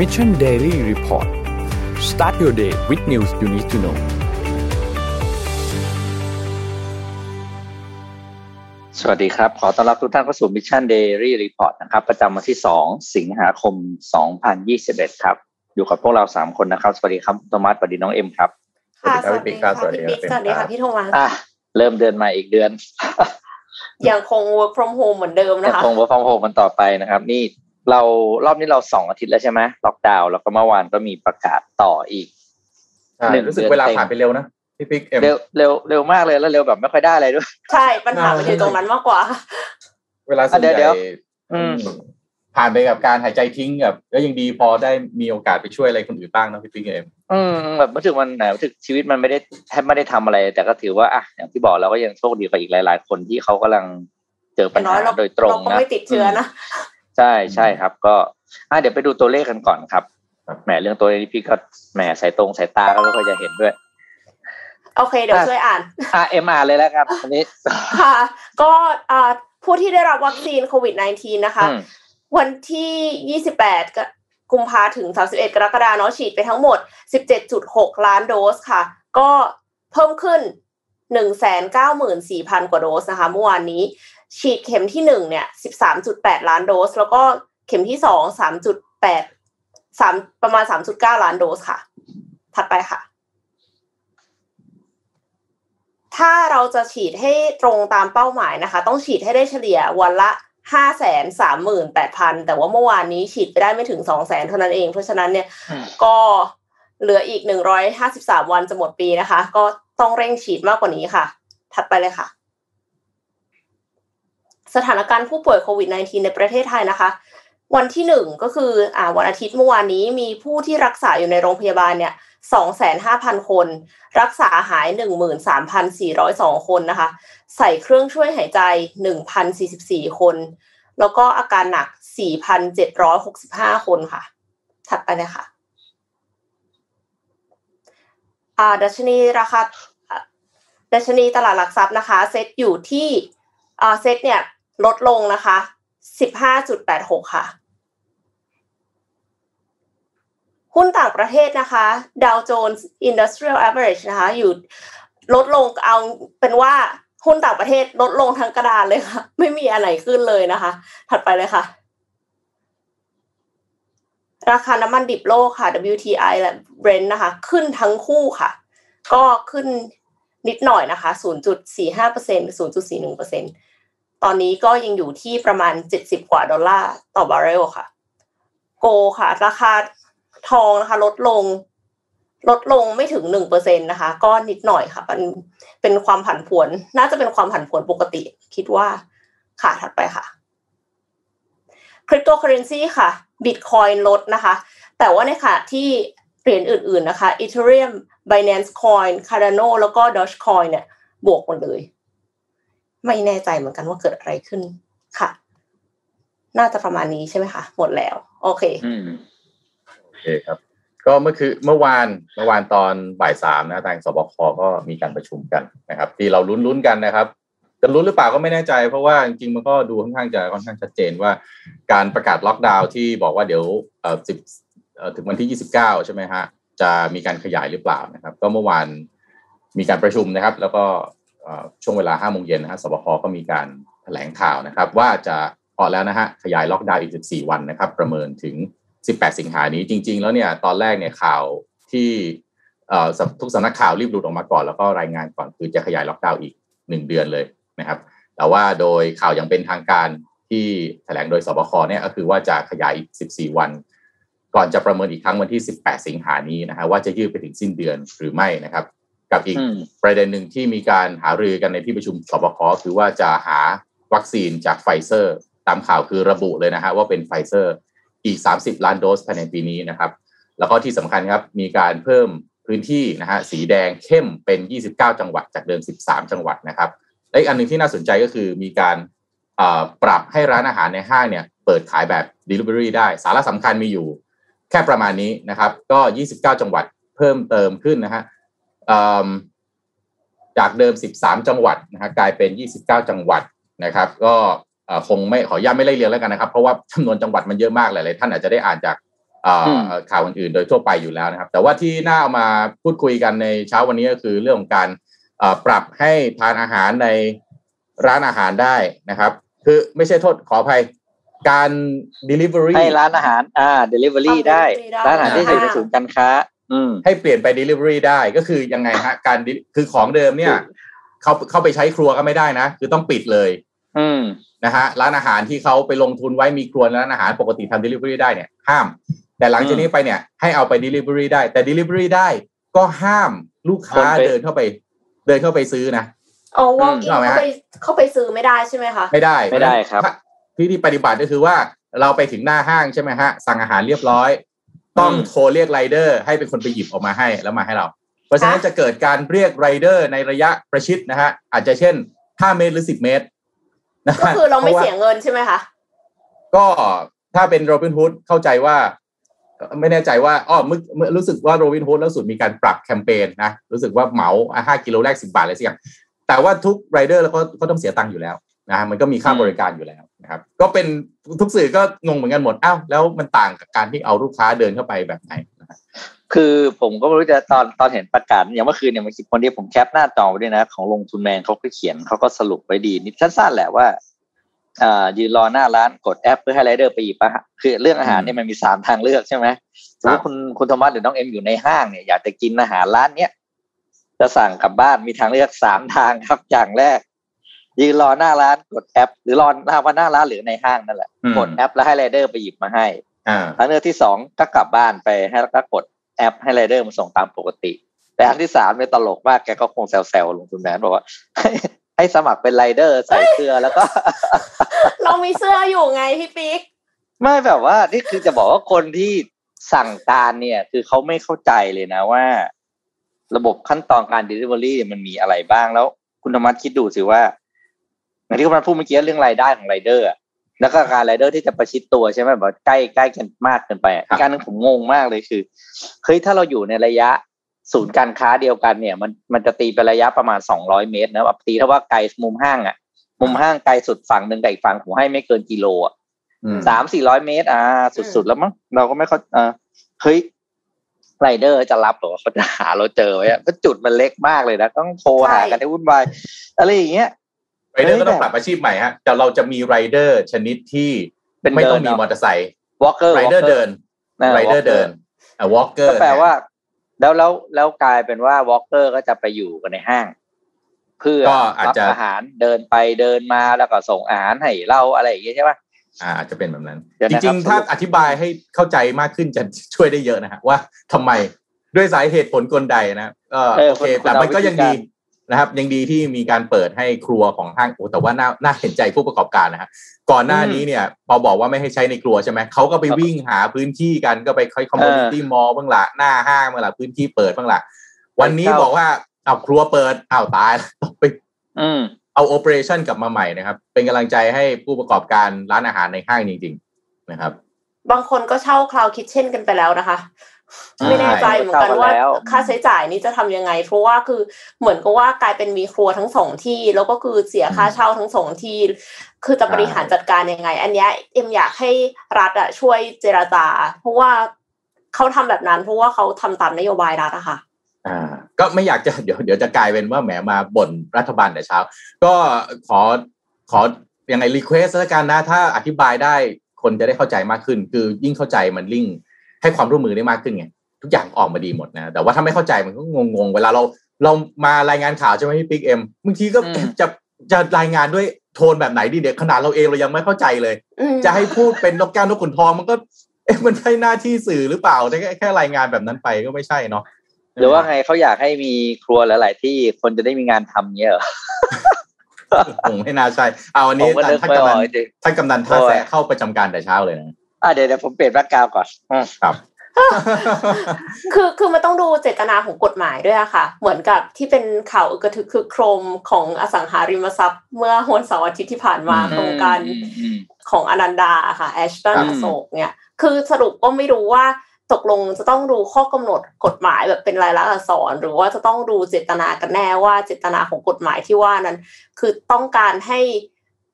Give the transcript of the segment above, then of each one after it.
Mission Daily Report start your day with news you need to know สวัสดีครับ ขอต้อนรับทุกท่านเข้าสู่ Mission Daily Report นะครับ ประจำวันที่ 2 สิงหาคม 2021 ครับ อยู่กับพวกเรา 3 คนนะครับ สวัสดีครับโทมัสสวัสดีน้องเอ็มครับค่ะสวัสดีค่ะสวัสดีสวัสดีค่ะพี่โทมัสอะเริ่มเดือนใหม่อีกเดือนยังคง work from home เหมือนเดิมยังนะคะคง work from home มันต่อไปนะครับ นี่ เรารอบนี้เราสองอาทิตย์แล้วใช่ไหมล็อกดาวน์แล้วก็เมื่อวานก็มีประกาศต่ออีกใช่หนึ่งรู้สึกเดือนเวลาเต็มผ่านไปเร็วนะพี่ปิ๊กเอ็มเร็วเร็วเร็วมากเลยแล้วเร็วแบบไม่ค่อยได้อะไรด้วย ใช่ปัญหามันอยู่ตรงนั้นมากกว่า เวลาส่วนอะใหเดี๋ยวญ่อืมผ่านไปกับการหายใจทิ้งแบบแล้วยังดีพอได้มีโอกาสไปช่วยอะไรคนอื่นบ้างนะพี่ปิ๊กเอ็มอืมแบบรู้สึกมันแหมรู้สึกชีวิตมันไม่ได้แทบไม่ได้ทำอะไร แต่ก็ถือว่าอะอย่างที่บอกเราก็ยังโชคดีกว่าอีกหลาย ๆ คนที่เขากำลังเจอปัญน้อหายเราโดยตรงเราก็นะไม่ติดเชื้อนะ ใช่ใช่ครับก็อะเดี๋ยวไปดูตัวเลขกันก่อนครับแหมเรื่องตัวเลขนี่พี่ก็แหมสายตรงสายตาก็ไม่ค่อยจะเห็นด้วยโอเคเดี๋ยวอะช่วยอ่านอะเอ็มอาร์เลยแล้วกันอันนี้ค่ะ ก็อ่าผู้ที่ได้รับวัคซีนโควิด -19 นะคะอืมวันที่ 28กกุมภาถึง 31 กรกฎาคมเนาะฉีดไปทั้งหมด 17.6 ล้านโดสค่ะ ก็เพิ่มขึ้น 194,000 กว่าโดสนะคะเมื่อวานนี้ ฉีดเข็มที่1เนี่ย13.8ล้านโดส แล้วก็เข็มที่2 3.8 3ประมาณ3.9ล้านโดสค่ะ ถัดไปค่ะ ถ้าเราจะฉีดให้ตรงตามเป้าหมายนะคะ ต้องฉีดให้ได้เฉลี่ยวันละห้าแสนสามหมื่นแปดพันแต่ว่าเมื่อวานนี้ฉีดไปได้ไม่ถึงสองแสนเท่านั้นเอง เพราะฉะนั้นเนี่ยอืมก็เหลืออีกหนึ่งร้อยห้าสิบสามวันจะหมดปีนะคะ ก็ต้องเร่งฉีดมากกว่านี้ค่ะ ถัดไปเลยค่ะ สถานการณ์ผู้ป่วยโควิด -19 ในประเทศไทยนะคะ วันที่หนึ่งก็คืออ่าวันอาทิตย์เมื่อวานนี้มีผู้ที่รักษาอยู่ในโรงพยาบาลเนี่ยสองแสนห้าพันคน รักษาหายหนึ่งหมื่นสามพันสี่ร้อยสองคนนะคะ ใส่เครื่องช่วยหายใจหนึ่งพันสี่สิบสี่คน แล้วก็อาการหนักสี่พันเจ็ดร้อยหกสิบห้าคนค่ะ ถัดไปเลยค่ะอ่าดัชนีราคาอ่าดัชนีตลาดหลักทรัพย์นะคะ เซ็ตอยู่ที่อ่าเซ็ตเนี่ย ลดลงนะคะสิบห้าจุดแปดหกค่ะ หุ้นต่างประเทศนะคะ Dow Jones Industrial Average นะคะ อยู่ลดลงเอาเป็นว่าหุ้นต่างประเทศลดลงทั้งกระดานเลยค่ะ ไม่มีอันไหนขึ้นเลยนะคะ ถัดไปเลยค่ะ ราคาน้ำมันดิบโลกค่ะ WTI และ Brent นะคะ ขึ้นทั้งคู่ค่ะ ก็ขึ้นนิดหน่อยนะคะ 0.45% 0.41% ตอนนี้ก็ยังอยู่ที่ประมาณ 70 กว่าดอลลาร์ต่อบาร์เรลค่ะ โกค่ะ ราคาทองนะคะ ลดลง ลดลงไม่ถึงหนึ่งเปอร์เซ็นนะคะ ก็นิดหน่อยค่ะมันเป็นความผันผวน น่าจะเป็นความผันผวนปกติ คิดว่าค่ะถัดไปค่ะคริปโตเคอเรนซีค่ะบิตคอยนลดนะคะ แต่ว่าในขณะที่เหรียญอื่น ๆ นะคะ Ethereum Binance Coin Cardano แล้วก็ Dogecoin เนี่ยบวกหมดเลย ไม่แน่ใจเหมือนกันว่าเกิดอะไรขึ้นค่ะ น่าจะประมาณนี้ใช่ไหมคะ หมดแล้ว โอเคอืมโอเคครับ ก็เมื่อคือเมื่อวานเมื่อวานตอนบ่ายสามนะทางสบคก็มีการประชุมกันนะครับ ที่เราลุ้นๆกันนะครับจะลุ้นหรือเปล่าก็ไม่แน่ใจ เพราะว่าจริงๆมันก็ดูค่อนข้างจะค่อนข้างชัดเจนว่าการประกาศล็อกดาวน์ที่บอกว่าเดี๋ยวเอ่อสิบเอ่อถึงวันที่ยี่สิบเก้าใช่ไหมฮะจะมีการขยายหรือเปล่านะครับ ก็เมื่อวานมีการประชุมนะครับ แล้วก็ ช่วงเวลาห้าโมงเย็นนะฮะสบคก็มีการแถลงข่าวนะครับ ว่าจะออแล้วนะฮะขยายล็อกดาวน์อีก 14 วันนะครับ ประเมินถึง 18 สิงหานี้จริง ๆ แล้วเนี่ยตอนแรกเนี่ยข่าวที่ทุกสำนักข่าวรีบหลุดออกมาก่อน แล้วก็รายงานก่อนคือจะขยายล็อกดาวน์อีก 1 เดือนเลยนะครับ แต่ว่าโดยข่าวอย่างเป็นทางการที่แถลงโดยสบคเนี่ยก็คือว่าจะขยายอีก 14 วัน ก่อนจะประเมินอีกครั้งวันที่ 18 สิงหานี้นะฮะว่าจะยืดไปถึงสิ้นเดือนหรือไม่นะครับ กับอีกอืมประเด็นหนึ่งที่มีการหารือกันในที่ประชุมศบคคือว่าจะหาวัคซีนจากไฟเซอร์ ตามข่าวคือระบุเลยนะฮะว่าเป็นไฟเซอร์อีก 30 ล้านโดสภายในปีนี้นะครับ แล้วก็ที่สำคัญครับมีการเพิ่มพื้นที่นะฮะสีแดงเข้มเป็น 29 จังหวัดจากเดิม 13 จังหวัดนะครับและอีกอันหนึ่งที่น่าสนใจก็คือมีการเอ่อปรับให้ร้านอาหารในห้างเนี่ยเปิดขายแบบ Delivery ได้ สาระสำคัญมีอยู่ แค่ประมาณนี้นะครับ ก็ 29 จังหวัดเพิ่มเติมขึ้นนะฮะเอิ่ม จากเดิม 13 จังหวัดนะฮะกลายเป็น 29 จังหวัดนะครับ ก็เอ่อคงไม่ขออนุญาตไม่ไล่เรียงแล้วกันนะครับ เพราะว่าจำนวนจังหวัดมันเยอะมากหลายๆท่านอาจจะได้อ่านจากอ่าข่าวอื่นๆ โดยทั่วไปอยู่แล้วนะครับ แต่ว่าที่น่าเอามาพูดคุยกันในเช้าวันนี้ก็คือเรื่องของการปรับให้ทานอาหารในร้านอาหารได้นะครับ คือไม่ใช่โทษขออภัยการ delivery ให้ร้านอาหารอ่า delivery ได้ร้านอาหารที่อยู่ในศูนย์การค้าอืม ให้เปลี่ยนไป delivery ได้ก็คือยังไงฮะการคือของเดิมเนี่ยเขาเข้าไปใช้ครัวก็ไม่ได้นะ คือต้องปิดเลยอืมนะฮะร้านอาหารที่เขาไปลงทุนไว้มีครัวร้านอาหารปกติทำ delivery ได้เนี่ยห้าม แต่หลังจากนี้ไปเนี่ย ให้เอาไป delivery ได้ แต่ delivery ได้ก็ห้ามลูกค้าเดินเข้าไป เดินเข้าไปซื้อนะอ๋อ walk in เข้าไปเข้าไปซื้อไม่ได้ใช่ไหมคะไม่ได้ไม่ได้ครับที่ที่ปฏิบัติก็คือว่าเราไปถึงหน้าห้างใช่ไหมฮะสั่งอาหารเรียบร้อย ต้องโทรเรียกไรเดอร์ให้เป็นคนไปหยิบออกมาให้แล้วมาให้เรา เพราะฉะนั้นจะเกิดการเรียกไรเดอร์ในระยะประชิดนะฮะอาจจะเช่นห้าเมตรหรือสิบเมตรก็คือเราไม่เสียเงินใช่ไหมคะ ก็ถ้าเป็นโรบินฮูดเข้าใจว่า ไม่แน่ใจว่าอ๋อเมื่อรู้สึกว่าโรบินฮูดแล้วสุดมีการปรับแคมเปญนะรู้สึกว่าเหมาห้ากิโลแรกสิบาทอะไรสักอย่างแต่ว่าทุกไรเดอร์แล้วก็ก็ต้องเสียตังค์อยู่แล้วนะมันก็มีค่าบริการอยู่แล้ว นะครับก็เป็นทุกสื่อก็งงเหมือนกันหมดอ้าวแล้วมันต่างกับการที่เอาลูกค้าเดินเข้าไปแบบไหนคือผมก็ไม่รู้จะตอนตอนเห็นประกาศอย่างเมื่อคืนเนี่ยมันคิดคนที่ผมแคปหน้าจอไว้ด้วยนะ ของลงทุนแมนเขาก็เขียนเขาก็สรุปไว้ดีนิดสั้นๆแหละว่าอ่ายืนรอหน้าร้านกดแอปเพื่อให้ไรเดอร์ไปหยิบอะคือเรื่องอาหารเนี่ยมันมีสามทางเลือกใช่ไหมสมมติคุณคุณธรรมะหรือน้องเอ็มอยู่ในห้างเนี่ยอยากจะกินอาหารร้านเนี้ยจะสั่งกลับบ้านมีทางเลือกสามทางครับอย่างแรก ยืนรอหน้าร้านกดแอป หรือรอหน้าว่าหน้าร้านหรือในห้างนั่นแหละกดแอปแล้วให้ไรเดอร์ไปหยิบมาให้ทางเลือกที่สองก็กลับบ้านไปให้แล้วก็กดแอปให้ไรเดอร์มาส่งตามปกติ แต่อันที่สามเนี่ยตลกมากแกก็คงแซวๆลงทุนแมนบอกว่าให้สมัครเป็นไรเดอร์ใส่เสื้อแล้วก็ เรามีเสื้ออยู่ไงพี่ปิ๊กไม่แบบว่านี่คือจะบอกว่าคนที่สั่งการเนี่ย คือเขาไม่เข้าใจเลยนะว่า ระบบขั้นตอนการ Delivery มันมีอะไรบ้างแล้ว คุณธรรมะคิดดูสิว่า อย่างที่คุณมาพูดเมื่อกี้เรื่องรายได้ของไรเดอร์แล้วก็การไรเดอร์ที่จะประชิดตัวใช่ไหมแบบใกล้ใกล้กันมากเกินไปการนึงผมงงมากเลยคือเฮ้ยถ้าเราอยู่ในระยะศูนย์การค้าเดียวกันเนี่ย มันมันจะตีเป็นระยะประมาณสองร้อยเมตรนะแบบตีถ้าว่าไกลมุมห้างอะ มุมห้างไกลสุดฝั่งหนึ่งกับอีกฝั่งผมให้ไม่เกินกิโลอะสามสี่ร้อยเมตร อ่า สุดๆแล้วมั้งเราก็ไม่เข้าอ่าเฮ้ยไรเดอร์จะรับหรอเขาจะหาเราเจอไว้อะก็จุดมันเล็กมากเลยนะต้องโทรหากันให้วุ่นวายอะไรอย่างเงี้ย ไรเดอร์ก็ต้องปรับอาชีพใหม่ฮะแต่เราจะมีไรเดอร์ชนิดที่ไม่ต้องมีมอเตอร์ไซค์ walker rider เดินไรเดอร์เดินอ่า walker ก็แปลว่า แล้วแล้วแล้วกลายเป็นว่า walker ก็จะไปอยู่กันในห้าง เพื่อรับอาหารเดินไปเดินมาแล้วก็ส่งอาหารให้เราอะไรอย่างเงี้ยใช่ปะอ่าอาจจะเป็นแบบนั้น จริงๆ ถ้าอธิบายให้เข้าใจมากขึ้นจะช่วยได้เยอะนะฮะว่าทำไมด้วยสาเหตุผลกลใดนะก็โอเคแต่มันก็ยังดี นะครับ ยังดีที่มีการเปิดให้ครัวของห้างโอ้แต่ว่าน่าน่าเห็นใจผู้ประกอบการนะฮะก่อนหน้านี้เนี่ยพอบอกว่าไม่ให้ใช้ในครัวใช่ไหมเขาก็ไปวิ่งหาพื้นที่กันก็ไปค่อยคอมมูนิตี้มอลล์บ้างละหน้าห้างบ้างละพื้นที่เปิดบ้างละวันนี้บอกว่าเอาครัวเปิดเอาตายต้องไปเอา operation กลับมาใหม่นะครับ เป็นกำลังใจให้ผู้ประกอบการร้านอาหารในห้างจริง ๆ นะครับ บางคนก็เช่า cloud kitchen กันไปแล้วนะคะ ไม่แน่ใจเหมือนกันว่าค่าใช้จ่ายนี้จะทำยังไง เพราะว่าคือเหมือนกับว่ากลายเป็นมีครัวทั้งสองที่ แล้วก็คือเสียค่าเช่าทั้งสองที่ คือจะบริหารจัดการยังไง อันนี้เอ็มอยากให้รัฐอะช่วยเจรจา เพราะว่าเขาทำแบบนั้น เพราะว่าเขาทำตามนโยบายรัฐอะค่ะอ่าก็ไม่อยากจะเดี๋ยวเดี๋ยวจะกลายเป็นว่าแหมมาบ่นรัฐบาลแต่เช้า ก็ขอขอยังไง request แล้วกันนะถ้าอธิบายได้คนจะได้เข้าใจมากขึ้น คือยิ่งเข้าใจมันยิ่ง ให้ความร่วมมือได้มากขึ้นไงทุกอย่างออกมาดีหมดนะ แต่ว่าถ้าไม่เข้าใจมันก็งงๆ เวลาเราเรามารายงานข่าวใช่ไหมพี่ปิ๊กเอ็มบางทีก็จะจะรายงานด้วยโทนแบบไหนดีเด็กขนาดเราเองเรายังไม่เข้าใจเลย จะให้พูดเป็นนกแก้วนกขุนทองมันก็เอ๊ะมันใช่หน้าที่สื่อหรือเปล่าแค่แค่รายงานแบบนั้นไปก็ไม่ใช่เนาะหรือว่าไงเขาอยากให้มีครัวหลาย ๆ ที่คนจะได้มีงานทำเงี้ยเหรอผมไม่น่าใช่เอาอันนี้ท่านกำนันท่านกำนันท่าแสเข้าประจำการแต่เช้าเลยนะ อ่าเดี๋ยวเดี๋ยวผมเปลี่ยนแบ็กกราวก่อนครับ คือคือมันต้องดูเจตนาของกฎหมายด้วยอะค่ะ เหมือนกับที่เป็นข่าวอึกระทึกคือโครมของอสังหาริมทรัพย์ เมื่อวันเสาร์อาทิตย์ที่ผ่านมาโครงการของอนันดาค่ะแอชตันอโศกเนี่ยคือสรุปก็ไม่รู้ว่าตกลงจะต้องดูข้อกำหนดกฎหมายแบบเป็นรายลักษณ์อักษร หรือว่าจะต้องดูเจตนากันแน่ว่าเจตนาของกฎหมายที่ว่านั้น คือต้องการให้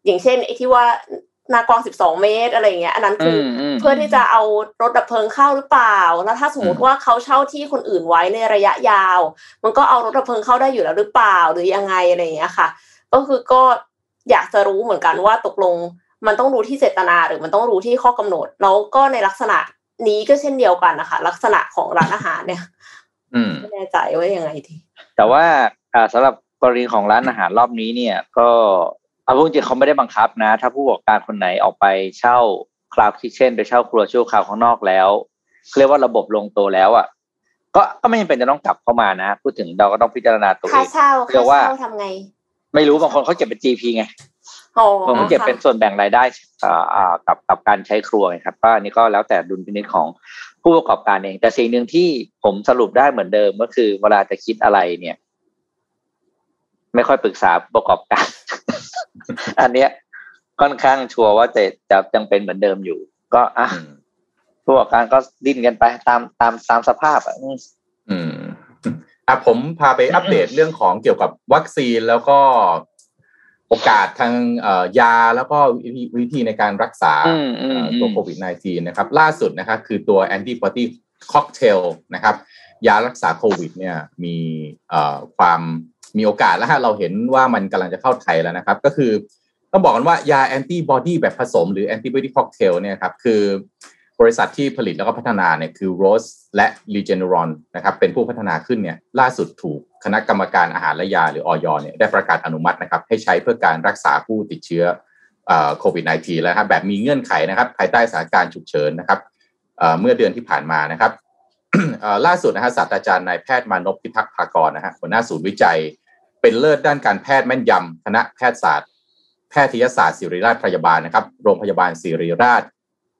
อย่างเช่นไอ้ที่ว่า นากวางสิบสองเมตรอะไรเงี้ย อันนั้นคืออมเพื่อที่จะเอารถดับเพลิงเข้าหรือเปล่า แล้วถ้าสมมติว่าเขาเช่าที่คนอื่นไว้ในระยะยาว มันก็เอารถดับเพลิงเข้าได้อยู่แล้วหรือเปล่าหรือยังไงอะไรเงี้ยค่ะ ก็คือก็อยากจะรู้เหมือนกันว่าตกลงมันต้องรู้ที่เจตนาหรือมันต้องรู้ที่ข้อกำหนด แล้วก็ในลักษณะนี้ก็เช่นเดียวกันนะคะลักษณะของร้านอาหารเนี่ยอืมไม่แน่ใจว่ายังไงดีแต่ว่าอ่าสำหรับกรณีของร้านอาหารรอบนี้เนี่ยก็ เอาพูดจริงเขาไม่ได้บังคับนะ ถ้าผู้ประกอบการคนไหนออกไปเช่าคลาวคิเช่นไปเช่าครัวชั่วคราวข้างนอกแล้วเรียกว่าระบบลงตัวแล้วอะ ก็ก็ไม่จำเป็นจะต้องกลับเข้ามานะ พูดถึงเราก็ต้องพิจารณาตัวเอค่างเช่าเรีค่ายกว่าเช่าทำไง ไม่รู้บางคนเขาเก็บเป็น GP ไงอ๋อบางคนเก็บเป็นส่วนแบ่งรายได้อ่าอ่ากับกับการใช้ครัวไงครับก็อันนี้ก็แล้วแต่ดุลพินิจของผู้ประกอบการเอง แต่สิ่งหนึ่งที่ผมสรุปได้เหมือนเดิมก็คือเวลาจะคิดอะไรเนี่ย ไม่ค่อยปรึกษาผู้ประกอบการ อันเนี้ยค่อนข้างชัวร์ว่าจะจะยังเป็นเหมือนเดิมอยู่ ก็อะอืมผู้ประกอบการก็ดิ้นกันไปตามตามตามสภาพอะอืมอืมอะผมพาไปอัปเดตเรื่องของเกี่ยวกับวัคซีนแล้วก็โอกาสทางเอ่อยาแล้วก็วิธีวิธีในการรักษาอืมอืมเอ่ออืตัวมโควิด -19 นะครับ ล่าสุดนะครับคือตัวแอนติบอดีค็อกเทลนะครับ ยารักษาโควิด เนี่ยมีเอ่อความ มีโอกาสแล้วฮะเราเห็นว่ามันกำลังจะเข้าไทยแล้วนะครับ ก็คือต้องบอกกันว่ายาแอนติบอดีแบบผสมหรือแอนติบอดีค็อกเทลเนี่ยครับคือบริษัทที่ผลิตแล้วก็พัฒนาเนี่ยคือ Rose และ Regeneron นะครับเป็นผู้พัฒนาขึ้นเนี่ยล่าสุดถูกคณะกรรมการอาหารและยาหรือออยเนี่ยได้ประกาศอนุมัตินะครับให้ใช้เพื่อการรักษาผู้ติดเชื้อโควิด -19 แล้วครับแบบมีเงื่อนไขนะครับภายใต้สถานการณ์ฉุกเฉินนะครับเมื่อเดือนที่ผ่านมานะครับ ล่าสุดนะฮะศาสตราจารย์นายแพทย์มานพพิทักษ์ภากรนะฮะหัวหน้าศูนย์วิจัย เป็นเลิศด้านการแพทย์แม่นยำคณะแพทยศาสตร์ แพทยศาสตร์ศิริราชพยาบาลนะครับ โรงพยาบาลศิริราช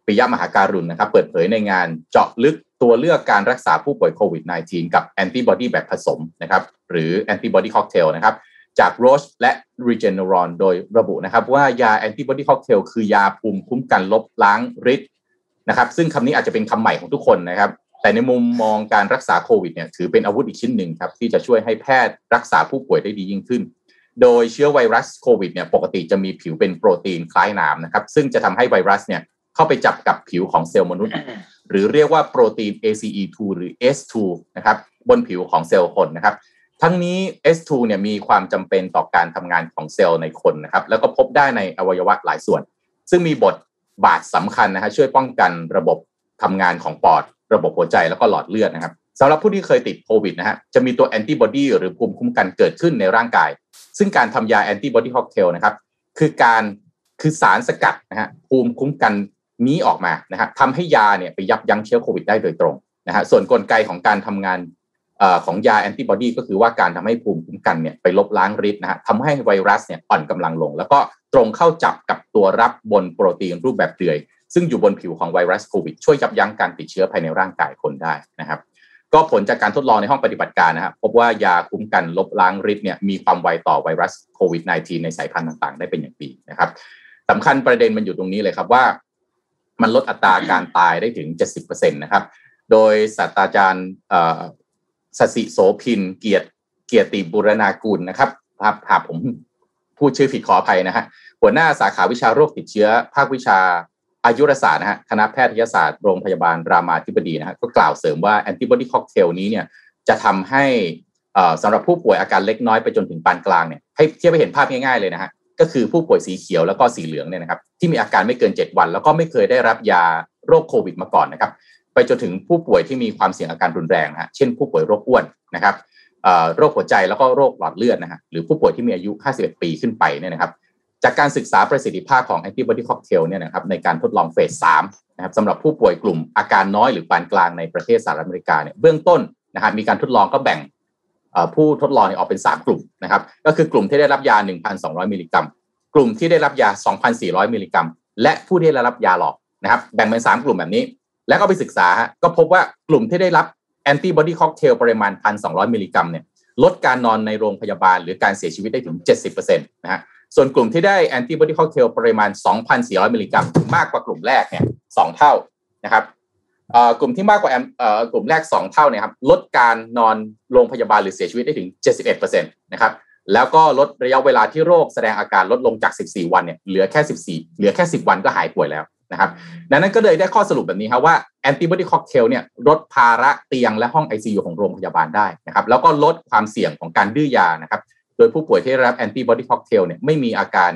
ปิยมหาการุณนะครับ เปิดเผยในงานเจาะลึกตัวเลือกการรักษาผู้ป่วยโควิด -19 กับแอนติบอดีแบบผสมนะครับ หรือแอนติบอดีค็อกเทลนะครับ จาก Roche และ Regeneron โดยระบุนะครับ ว่ายาแอนติบอดีค็อกเทลคือยาภูมิคุ้มกันลบล้างฤทธิ์นะครับ ซึ่งคำนี้อาจจะเป็นคำใหม่ของทุกคนนะครับ แต่ในมุมมองการรักษาโควิดเนี่ยถือเป็นอาวุธอีกชิ้นหนึ่งครับที่จะช่วยให้แพทย์รักษาผู้ป่วยได้ดียิ่งขึ้น โดยเชื้อไวรัสโควิดเนี่ยปกติจะมีผิวเป็นโปรตีนคล้ายนามนะครับซึ่งจะทำให้ไวรัสเนี่ยเข้าไปจับกับผิวของเซลล์มนุษย์ หรือเรียกว่าโปรตีน ACE2 หรือ S2 นะครับบนผิวของเซลล์คนนะครับทั้งนี้ S2 เนี่ยมีความจำเป็นต่อการทำงานของเซลล์ในคนนะครับแล้วก็พบได้ในอวัยวะหลายส่วน ซึ่งมีบทบาทสำคัญนะฮะช่วยป้องกันระบบ ทำงานของปอดระบบหัวใจแล้วก็หลอดเลือดนะครับสำหรับผู้ที่เคยติดโควิดนะฮะจะมีตัวแอนติบอดีหรือภูมิคุ้มกันเกิดขึ้นในร่างกาย ซึ่งการทำยาแอนติบอดีค็อกเทลนะครับคือการคือสารสกัดนะฮะภูมิคุ้มกันนี้ออกมานะฮะทำให้ยาเนี่ยไปยับยั้งเชื้อโควิดได้โดยตรงนะฮะส่วนกลไกของการทำงานอของยาแอนติบอดีก็คือว่าการทำให้ภูมิคุ้มกันเนี่ยไปลบล้างฤทธิ์นะฮะทำให้ไวรัสเนี่ยอ่อนกำลังลง แล้วก็ตรงเข้าจับกับตัวรับบนโปรตีนรูปแบบเดือย ซึ่งอยู่บนผิวของไวรัสโควิดช่วยยับยั้งการติดเชื้อภายในร่างกายคนได้นะครับ ก็ผลจากการทดลองในห้องปฏิบัติการนะครับพบว่ายาคุ้มกันลบล้างฤทธิ์เนี่ยมีความไวต่อไวรัสโควิด -19 ในสายพันธุ์ต่างๆ ได้เป็นอย่างดีนะครับสำคัญประเด็นมันอยู่ตรงนี้เลยครับว่า มันลดอัตราการตายได้ถึง 70%นะครับโดยศาสตราจารย์สสิโสพิน เกียรติเกียรติบุรณากุลนะครับครับหากผมพูดชื่อผิดขออภัยนะฮะหัวหน้าสาขาวิชาโรคติดเชื้อ ภาควิชา อายุรศาสตร์นะฮะคณะแพทยศาสตร์โรงพยาบาลรามาธิบดีนะฮะก็กล่าวเสริมว่าแอนติบอดีค็อกเทลนี้เนี่ยจะทำให้สำหรับผู้ป่วยอาการเล็กน้อยไปจนถึงปานกลางเนี่ยให้เทียบไปเห็นภาพง่ายๆเลยนะฮะก็คือผู้ป่วยสีเขียวแล้วก็สีเหลืองเนี่ยนะครับที่มีอาการไม่เกิน 7 วัน แล้วก็ไม่เคยได้รับยาโรคโควิดมาก่อนนะครับไปจนถึงผู้ป่วยที่มีความเสี่ยงอาการรุนแรงนะฮะเช่นผู้ป่วยโรคอ้วนนะครับโรคหัวใจแล้วก็โรคหลอดเลือดนะฮะหรือผู้ป่วยที่มีอายุ 51 ปีขึ้นไปเนี่ยนะครับ จากการศึกษาประสิทธิภาพของแอนติบอดีค็อกเทลเนี่ยนะครับในการทดลองเฟส3นะครับสำหรับผู้ป่วยกลุ่มอาการน้อยหรือปานกลางในประเทศสหรัฐอเมริกาเนี่ยเบื้องต้นนะครับมีการทดลองก็แบ่งผู้ทดลองออกเป็น 3 กลุ่มนะครับก็คือกลุ่มที่ได้รับยา 1,200 มิลลิกรัม กลุ่มที่ได้รับยา 2,400 มิลลิกรัม และผู้ที่ได้รับยาหลอกนะครับแบ่งเป็น 3 กลุ่มแบบนี้ แล้วก็ไปศึกษาฮะก็พบว่ากลุ่มที่ได้รับแอนติบอดีค็อกเทลปริมาณ 1,200 มิลลิกรัมเนี่ยลดการนอนในโรงพยาบาลหรือการเสียชีวิตได้ถึง 70%นะฮะ ส่วนกลุ่มที่ได้แอนติบอดีค็อกเทลปริมาณ 2,400 มิลลิกรัมมากกว่ากลุ่มแรกเนี่ยสองเท่านะครับกลุ่มที่มากกว่ากลุ่มแรก 2 เท่าเนี่ยครับลดการนอนโรงพยาบาลหรือเสียชีวิตได้ถึง 71%นะครับแล้วก็ลดระยะเวลาที่โรคแสดงอาการลดลงจาก 14 วันเนี่ยเหลือแค่ 14 เหลือแค่ 10 วันก็หายป่วยแล้วนะครับดังนั้นก็เลยได้ข้อสรุปแบบนี้ครับว่าแอนติบอดีค็อกเทลเนี่ยลดภาระเตียงและห้อง ICU ของโรงพยาบาลได้นะครับแล้วก็ลดความเสี่ยงของการดื้อยานะครับ โดยผู้ป่วยที่รับแอนติบอดีค็อกเทลเนี่ยไม่มีอาการ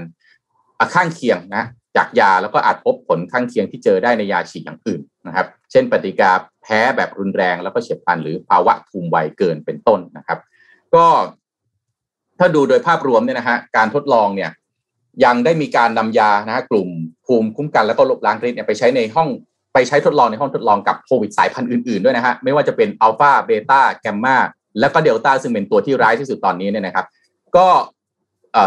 ข้างเคียงนะจากยาแล้วก็อาจพบผลข้างเคียงที่เจอได้ในยาฉีดอย่างอื่นนะครับ เช่นปฏิกิริยาแพ้แบบรุนแรงแล้วก็เฉียบพลันหรือภาวะภูมิไวเกินเป็นต้นนะครับ ก็ถ้าดูโดยภาพรวมเนี่ยนะฮะการทดลองเนี่ยยังได้มีการนำยานะฮะกลุ่มภูมิคุ้มกันแล้วก็ลบล้างฤทธิ์เนี่ยไปใช้ในห้องไปใช้ทดลองในห้องทดลองกับโควิดสายพันธุ์อื่นๆด้วยนะฮะไม่ว่าจะเป็นอัลฟาเบต้าแกมมาแล้วก็เดลต้าซึ่งเป็นตัวที่ร้ายที่สุดตอนนี้เนี่ยนะครับ ก็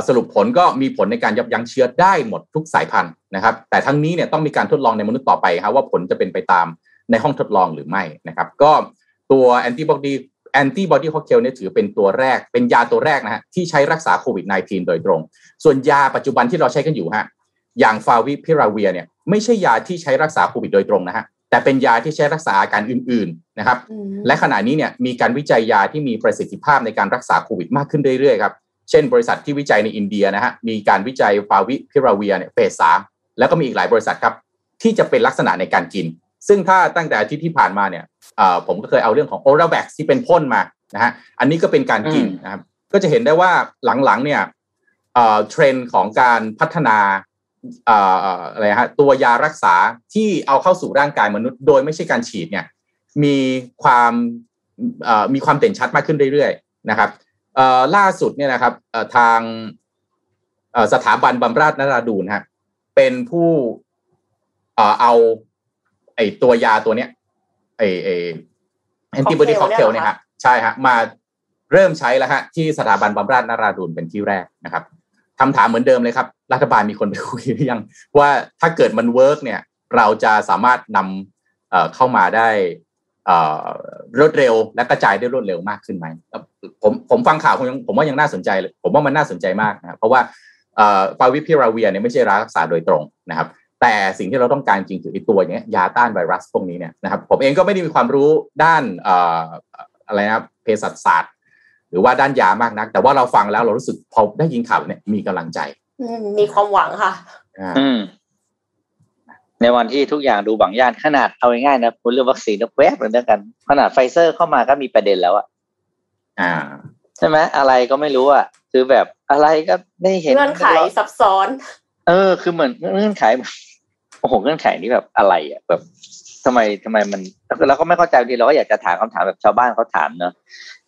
สรุปผลก็มีผลในการยับยั้งเชื้อได้หมดทุกสายพันธุ์นะครับ แต่ทั้งนี้เนี่ยต้องมีการทดลองในมนุษย์ต่อไปครับว่าผลจะเป็นไปตามในห้องทดลองหรือไม่นะครับ ก็ตัวแอนติบอดีแอนติบอดีค็อกเทลเนี่ยถือเป็นตัวแรกเป็นยาตัวแรกนะฮะที่ใช้รักษาโควิด -19 โดยตรง ส่วนยาปัจจุบันที่เราใช้กันอยู่ฮะอย่างฟาวิพิราเวียเนี่ยไม่ใช่ยาที่ใช้รักษาโควิดโดยตรงนะฮะแต่เป็นยาที่ใช้รักษาอาการอื่นๆนะครับ และขณะนี้เนี่ยมีการวิจัยยาที่มีประสิทธิภาพในการรักษาโควิดมากขึ้นเรื่อยๆครับ เช่นบริษัทที่วิจัยในอินเดียนะฮะมีการวิจัยฟาวิพิราเวียเนี่ยเฟสสามแล้วก็มีอีกหลายบริษัทครับที่จะเป็นลักษณะในการกิน ซึ่งถ้าตั้งแต่อาทิตย์ที่ผ่านมาเนี่ยผมก็เคยเอาเรื่องของโอราแบ็กที่เป็นพ่นมานะฮะอันนี้ก็เป็นการกินนะครับก็จะเห็นได้ว่าหลังๆเนี่ยเทรนด์ของการพัฒนาอะไรฮะตัวยารักษาที่เอาเข้าสู่ร่างกายมนุษย์ โดยไม่ใช่การฉีดเนี่ยมีความมีความเด่นชัดมากขึ้นเรื่อยๆนะครับ ล่าสุดเนี่ยนะครับทางสถาบันบำราศนราดูนฮะเป็นผู้เอาไอตัวยาตัวเนี้ยไอไอแอนติบอดีค็อกเทลเนี่ยฮะใช่ฮะมาเริ่มใช้แล้วฮะที่สถาบันบำราศนราดูนเป็นที่แรกนะครับคำถามเหมือนเดิมเลยครับ รัฐบาลมีคนไปคุยหรือยังว่าถ้าเกิดมัน work เนี่ย เราจะสามารถนำเข้ามาได้ รวดเร็วและกระจายได้รวดเร็วมากขึ้นไหมผมผมฟังข่าวผมผมว่ายังน่าสนใจเลยผมว่ามันน่าสนใจมากนะครับเพราะว่าฟาวิพิราเวียร์เนี่ยไม่ใช่รักษาโดยตรงนะครับ แต่สิ่งที่เราต้องการจริงคือไอตัวเนี้ยยาต้านไวรัสพวกนี้เนี่ยนะครับผมเองก็ไม่ได้มีความรู้ด้านอะไรนะเภสัชศาสตร์ หรือว่าด้านยามากนัก แต่ว่าเราฟังแล้วเรารู้สึกพอได้ยินข่าวเนี่ยมีกำลังใจมีความหวังค่ะอืม ในวันที่ทุกอย่างดูบางย่านขนาดเอาง่ายๆนะคุณเรื่องวัคซีนแวบเลยเดียวกัน ขนาดไฟเซอร์เข้ามาก็มีประเด็นแล้วอะอ่าใช่ไหมอะไรก็ไม่รู้อะคือแบบอะไรก็ไม่เห็นเงื่อนไขซับซ้อน เออ คือเหมือนเงื่อนไขโอ้โหเงื่อนไขนี้แบบอะไรอะแบบทำไมทำไมมันเราก็ไม่เข้าใจทีเราก็อยากจะถามคำถามแบบชาวบ้านเขาถามเนอะ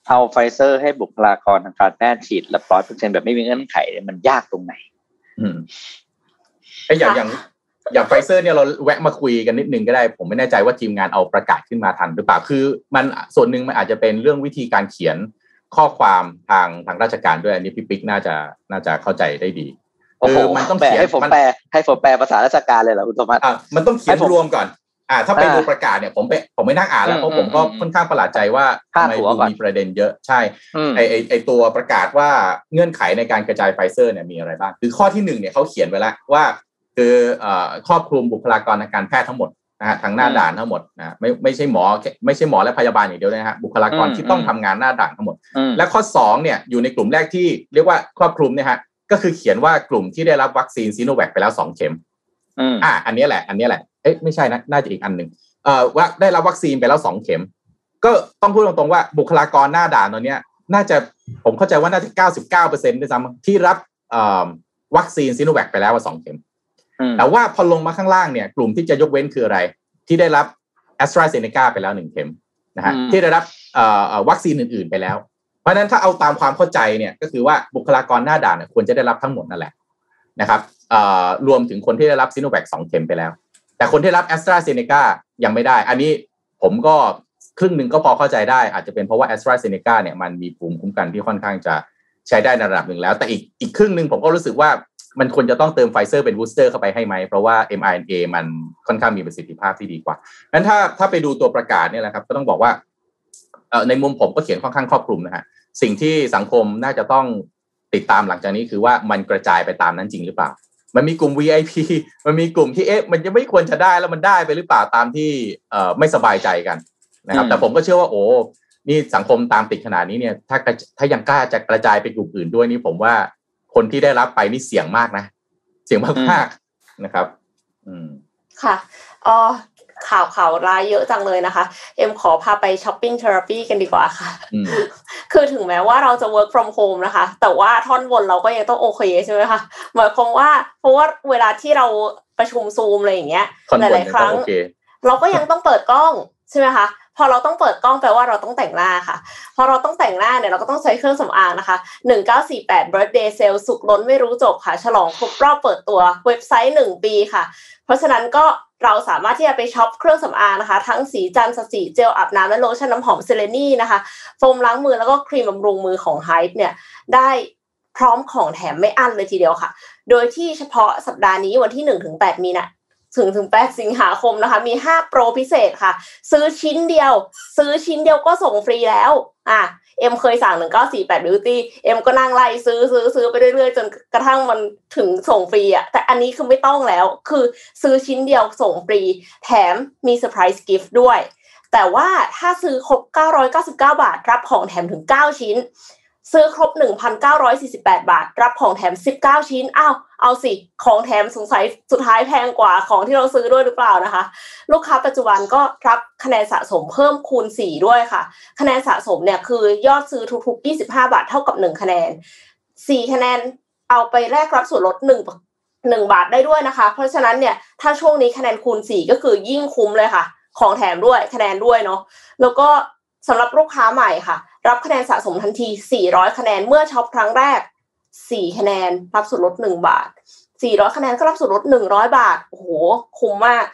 เอาไฟเซอร์ให้บุคลากรทางการแพทย์ฉีดละร้อยเปอร์เซ็นต์แบบไม่มีเงื่อนไขมันยากตรงไหน อืมไอ้อย่างอย่าง อย่างไฟเซอร์เนี่ยเราแวะมาคุยกันนิดนึงก็ได้ ผมไม่แน่ใจว่าทีมงานเอาประกาศขึ้นมาทันหรือเปล่าคือมันส่วนหนึ่งมันอาจจะเป็นเรื่องวิธีการเขียนข้อความทางทางราชการด้วยอันนี้พี่ปิ๊กน่าจะน่าจะเข้าใจได้ดีคือมันต้องเขียนให้ผมแปลให้ผมแปลภาษาราชการเลยเหรอคุณธมัสอะมันต้องเขียนรวมก่อนอ่าถ้าไปดูประกาศเนี่ยผมไปผมไม่นั่งอ่านแล้วเพราะผมก็ค่อนข้างประหลาดใจว่าทำไมดูมีประเด็นเยอะใช่ไอไอไอตัวประกาศว่าเงื่อนไขในการกระจายไฟเซอร์เนี่ยมีอะไรบ้าง คือข้อที่หนึ่งเนี่ยเขาเขียนไว้แล้วว่า คือครอบคลุมบุคลากรทางการแพทย์ทั้งหมดนะฮะทางหน้าด่านทั้งหมดนะไม่ไม่ใช่หมอไม่ใช่หมอและพยาบาลอย่างเดียวนะฮะบุคลากรที่ต้องทำงานหน้าด่านทั้งหมด และข้อสองเนี่ยอยู่ในกลุ่มแรกที่เรียกว่าครอบคลุมเนี่ยฮะก็คือเขียนว่ากลุ่มที่ได้รับวัคซีนซีโนแวคไปแล้วสองเข็มอ่าอันนี้แหละ อันนี้แหละเอ๊ะไม่ใช่นะน่าจะอีกอันหนึ่งเอ่อว่าได้รับวัคซีนไปแล้วสองเข็ม ก็ต้องพูดตรงๆว่าบุคลากรหน้าด่านตอนนี้น่าจะผมเข้าใจว่าน่าจะเก้าสิบเก้าเปอร์เซ็นต์ด้วยซ้ำที่รับวัคซีนซีโนแวคไปแล้วว่าสองเข็ม แต่ว่าพอลงมาข้างล่างเนี่ยกลุ่มที่จะยกเว้นคืออะไร ที่ได้รับแอสตราเซเนกาไปแล้วหนึ่งเข็มนะฮะที่ได้รับวัคซีนอื่น ๆ ไปแล้ว เพราะฉะนั้นถ้าเอาตามความเข้าใจเนี่ยก็คือว่าบุคลากรหน้าด่านควรจะได้รับทั้งหมดนั่นแหละนะครับรวมถึงคนที่ได้รับซีโนแวคสองเข็มไปแล้ว แต่คนที่รับแอสตราเซเนกายังไม่ได้ อันนี้ผมก็ครึ่งหนึ่งก็พอเข้าใจได้ อาจจะเป็นเพราะว่าแอสตราเซเนกาเนี่ยมันมีภูมิคุ้มกันที่ค่อนข้างจะใช้ได้ในระดับหนึ่งแล้ว แต่อีกอีกครึ่งหนึ่งผมก็รู้สึกว่า มันควรจะต้องเติมไฟเซอร์เป็นบูสเตอร์เข้าไปให้ไหม เพราะว่า mRNA มันค่อนข้างมีประสิทธิภาพที่ดีกว่างั้นถ้าถ้าไปดูตัวประกาศเนี่ยแหละครับ ก็ต้องบอกว่าในมุมผมก็เขียนค่อนข้างครอบคลุมนะฮะสิ่งที่สังคมน่าจะต้องติดตามหลังจากนี้คือว่ามันกระจายไปตามนั้นจริงหรือเปล่า มันมีกลุ่ม VIP มันมีกลุ่มที่เอ๊ะมันจะไม่ควรจะได้แล้วมันได้ไปหรือเปล่าตามที่เอ่อไม่สบายใจกันนะครับ แต่ผมก็เชื่อว่าโอ้นี่สังคมตามติดขนาดนี้เนี่ย ถ้าถ้ายังกล้าจะกระจายไปกลุ่มอื่นด้วยนี่ผมว่า คนที่ได้รับไปนี่เสี่ยงมากนะ เสี่ยงมากมากนะครับ อืมค่ะอ๋อข่าวข่าวรายเยอะจังเลยนะคะ เอ็มขอพาไปช้อปปิ้งเทอราปีกันดีกว่าค่ะ คือถึงแม้ว่าเราจะ work from home นะคะ แต่ว่าท่อนบนเราก็ยังต้องโอเคใช่ไหมคะหมายความว่าเพราะว่าเวลาที่เราประชุมซูมอะไรอย่างเงี้ยหลายๆครั้ง เราก็ยังต้องเปิดกล้องใช่ไหมคะ พอเราต้องเปิดกล้องแปลว่าเราต้องแต่งหน้าค่ะ พอเราต้องแต่งหน้าเนี่ยเราก็ต้องใช้เครื่องสำอางนะคะ 1948 birthday sale สุขล้นไม่รู้จบค่ะ ฉลองครบรอบเปิดตัวเว็บไซต์ 1 ปีค่ะ เพราะฉะนั้นก็เราสามารถที่จะไปช็อปเครื่องสำอางนะคะ ทั้งศรีจันทร์สีเจลอาบน้ำและโลชั่นน้ำหอมเซเลนีนะคะ โฟมล้างมือแล้วก็ครีมบำรุงมือของไฮป์เนี่ยได้พร้อมของแถมไม่อั้นเลยทีเดียวค่ะ โดยที่เฉพาะสัปดาห์นี้วันที่1-8มีนา ถึงถึง 8 สิงหาคมนะคะ มี 5 โปรพิเศษค่ะ ซื้อชิ้นเดียว ซื้อชิ้นเดียวก็ส่งฟรีแล้ว อะ เอ็มเคยสั่ง 1948 Beauty เอ็มก็นั่งไล่ซื้อซื้อซื้อไปเรื่อยๆ จนกระทั่งมันถึงส่งฟรีอะแต่อันนี้คือไม่ต้องแล้ว คือซื้อชิ้นเดียวส่งฟรี แถมมี surprise gift ด้วย แต่ว่าถ้าซื้อครบ 999 บาท รับของแถมถึง 9 ชิ้น ซื้อครบ 1,948 บาท รับของแถม 19 ชิ้น อ้าว เอาสิ ของแถมสงสัยสุดท้ายแพงกว่าของที่เราซื้อด้วยหรือเปล่านะคะ ลูกค้าปัจจุบันก็รับคะแนนสะสมเพิ่มคูณ 4 ด้วยค่ะ คะแนนสะสมเนี่ยคือยอดซื้อทุกๆ 25 บาทเท่ากับ 1 คะแนน 4 คะแนนเอาไปแลกรับส่วนลด1 1บาทได้ด้วยนะคะ เพราะฉะนั้นเนี่ยถ้าช่วงนี้คะแนนคูณ 4 ก็คือยิ่งคุ้มเลยค่ะ ของแถมด้วยคะแนนด้วยเนาะแล้วก็สำหรับลูกค้าใหม่ค่ะ รับคะแนนสะสมทันที 400 คะแนนเมื่อช็อปครั้งแรก 4 คะแนน รับส่วนลด 1 บาท 400 คะแนนก็รับส่วนลด 100 บาท โอ้โห คุ้มมาก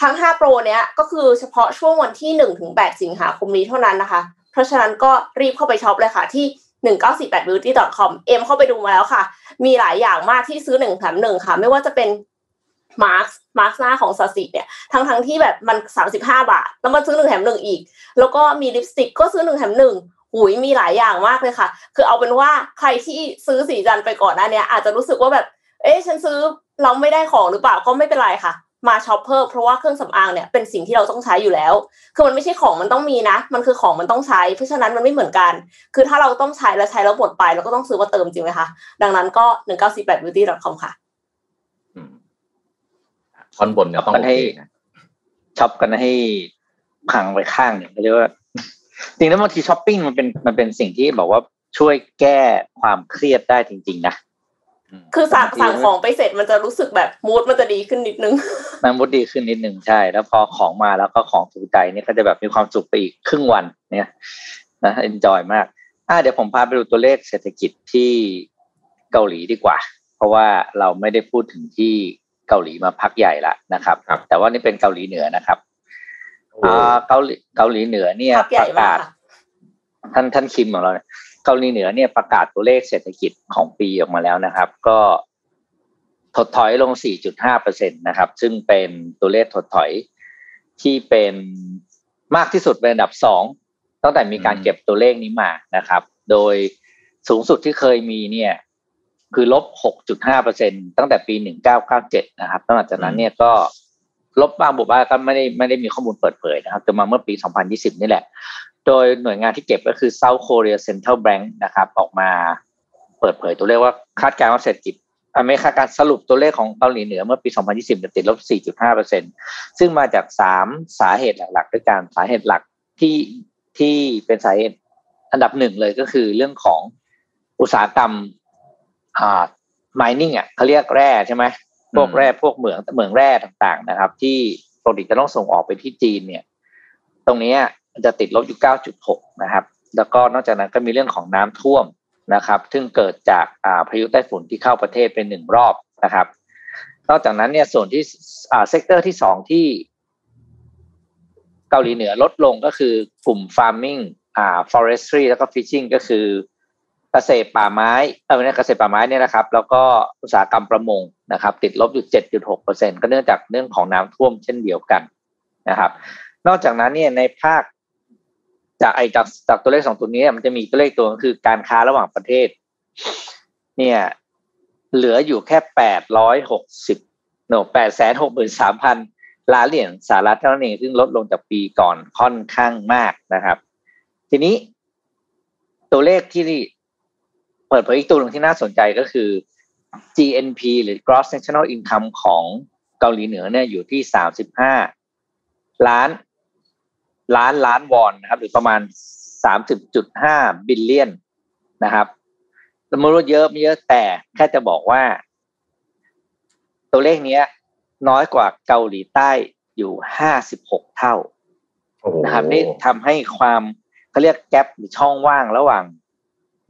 ทั้ง 5 โปรเนี้ยก็คือเฉพาะช่วงวันที่ 1-8 สิงหาคมนี้เท่านั้นนะคะ เพราะฉะนั้นก็รีบเข้าไปช็อปเลยค่ะที่ 1948beauty.com เอ็มเข้าไปดูมาแล้วค่ะ มีหลายอย่างมากที่ซื้อ1แถม1ค่ะ ไม่ว่าจะเป็นมาส์กมาส์กหน้าของศศิเนี่ย ทั้งทั้งที่แบบมันสามสิบห้าบาท แล้วมาซื้อหนึ่งแถมหนึ่งอีก แล้วก็มีลิปสติกก็ซื้อหนึ่งแถมหนึ่ง หุยมีหลายอย่างมากเลยค่ะ คือเอาเป็นว่าใครที่ซื้อศรีจันทร์ไปก่อนหน้านี้อาจจะรู้สึกว่าแบบ เอ๊ะฉันซื้อเราไม่ได้ของหรือเปล่าก็ไม่เป็นไรค่ะ มาช็อปเพิ่มเพราะว่าเครื่องสำอางเนี่ยเป็นสิ่งที่เราต้องใช้อยู่แล้ว คือมันไม่ใช่ของมันต้องมีนะ มันคือของมันต้องใช้ เพราะฉะนั้นมันไม่เหมือนกัน คือถ้าเราต้องใช้แล้วใช้แล้วหมดไปเราก็ต้องซื้อมาเติมจริงไหมคะ ดังนั้นก็หนึ่งเก้าสี่แปด beauty com ค่ะท่อนบนเนี่ยต้องให้ช็อปกันให้พังไปข้างหนึ่งเรียกว่า จริงแล้วบางทีช้อปปิ้งมันเป็นมันเป็นสิ่งที่บอกว่าช่วยแก้ความเครียดได้จริง ๆ นะคือสั่งสั่งของไปเสร็จมันจะรู้สึกแบบมูดมันจะดีขึ้นนิดนึงมันมูดดีขึ้นนิดนึงใช่ แล้วพอของมาแล้วก็ของถูกใจเนี่ยก็จะแบบมีความสุขไปอีกครึ่งวัน เนี่ยนะเอนจอยมากอ่าเดี๋ยวผมพาไปดูตัวเลขเศรษฐกิจที่เกาหลีดีกว่า เพราะว่าเราไม่ได้พูดถึงที่เกาหลีมาพักใหญ่ละนะครับรบแต่ว่านี่เป็นเกาหลีเหนือนะครับ เกาหลีเกาหลีเหนือเนี่ยประกาศท่านท่านคิมของเราเกาหลีเหนือเนี่ยประกาศตัวเลขเศรษฐกิจของปีออกมาแล้วนะครับ ก็ถดถอยลง 4.5เปอร์เซ็นตนะครับ ซึ่งเป็นตัวเลขถดถอยที่เป็นมากที่สุดเป็นอันดับสองตั้งแต่มีการเก็บตัวเลขนี้มานะครับ โดยสูงสุดที่เคยมีเนี่ย คือลบ 6.5%ตั้งแต่ปี 1997 นะครับตั้งแต่จากนั้นเนี่ยก็ ลบบางบวกบ้างก็ไม่ได้ไม่ได้มีข้อมูลเปิดเผยนะครับจนมาเมื่อปี 2020 นี่แหละ โดยหน่วยงานที่เก็บก็คือ South Korea Central Bank นะครับ ออกมาเปิดเผยตัวเลขว่าคาดการณ์ว่าเศรษฐกิจอเมริกาการสรุปตัวเลขของเกาหลีเหนือเมื่อปี 2020ติดลบ 4.5%ซึ่งมาจาก 3 สาเหตุหลักๆด้วยกันสาเหตุหลักที่ที่เป็นสาเหตุอันดับหนึ่งเลยก็คือเรื่องของอุตสาหกรรมอ่า mining อะเขาเรียกแร่ใช่ไหม พวกแร่พวกเหมืองเหมืองแร่ต่างๆนะครับ ที่ปกติจะต้องส่งออกไปที่จีนเนี่ย ตรงนี้จะติดลบอยู่ 9.6 นะครับ แล้วก็นอกจากนั้นก็มีเรื่องของน้ำท่วมนะครับ ซึ่งเกิดจากอ่าพายุไต้ฝุ่นที่เข้าประเทศเป็นหนึ่งรอบนะครับนอกจากนั้นเนี่ยส่วนที่อ่า sector ที่สองที่เกาหลีเหนือลดลงก็คือกลุ่ม farming อ่า forestry แล้วก็ fishing ก็คือ เกษตรป่าไม้เออเนี่ยเกษตรป่าไม้เนี่ยนะครับ แล้วก็อุตสาหกรรมประมงนะครับ ติดลบอยู่7.6เปอร์เซ็นต์ก็เนื่องจากเรื่องของน้ำท่วมเช่นเดียวกันนะครับ นอกจากนั้นเนี่ยในภาค จากไอ้จากจากตัวเลขสองตัวนี้ มันจะมีตัวเลขตัวคือการค้าระหว่างประเทศ เนี่ยเหลืออยู่แค่แปดร้อยหกสิบโนแปดแสนหกหมื่นสามพันล้านเหรียญสหรัฐเท่านั้นเองซึ่งลดลงจากปีก่อนค่อนข้างมากนะครับ ทีนี้ ตัวเลขที่ ปิดเผยอีกตัวหนึ่งที่น่าสนใจก็คือ GNP หรือ Gross National Income ของเกาหลีเหนือเนี่ยอยู่ที่สามสิบห้าล้านล้านล้านวอนนะครับ หรือประมาณสามสิบจุดห้า billion นะครับสมมติว่าเยอะไม่เยอะแต่แค่จะบอกว่า ตัวเลขเนี้ย น้อยกว่าเกาหลีใต้อยู่ห้าสิบหกเท่าโอ้โหนะครับนี่ทำให้ความเขาเรียก gap หรือช่องว่างระหว่าง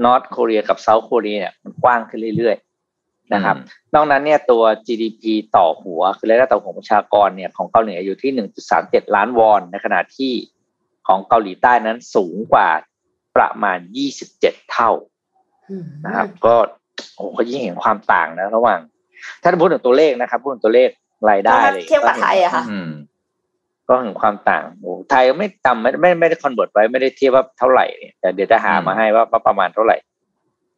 นอร์ h โคเรียกับ South Korea เนี่ยมันกว้างขึ้นเรื่อยๆนะครับนอกนั้นเนี่ยตัว GDP ต่อหัวคือรายได้ต่อหัวประชากรเนี่ยของเกาหลีอยู่ที่1.37ล้านวอน ในขณะที่ของเกาหลีใต้นั้นสูงกว่าประมาณ27เท่าอืมนะครับ ก็โอ้โหก็ยิ่งเห็นความต่างนะระหว่าง ถ้าพูดถึงตัวเลขนะครับพูดถึงตัวเลขรายได้เลยเทียบกับไทยอะค่ะอืม ก็เห็นความต่างโอ้ไทยไม่ต่ำไม่ไม่ไม่ได้คอนเวิร์ตไว้ไม่ได้เทียบว่าเท่าไหร่เนี่ยแต่เดี๋ยวจะหามาให้ว่าว่าประมาณเท่าไหร่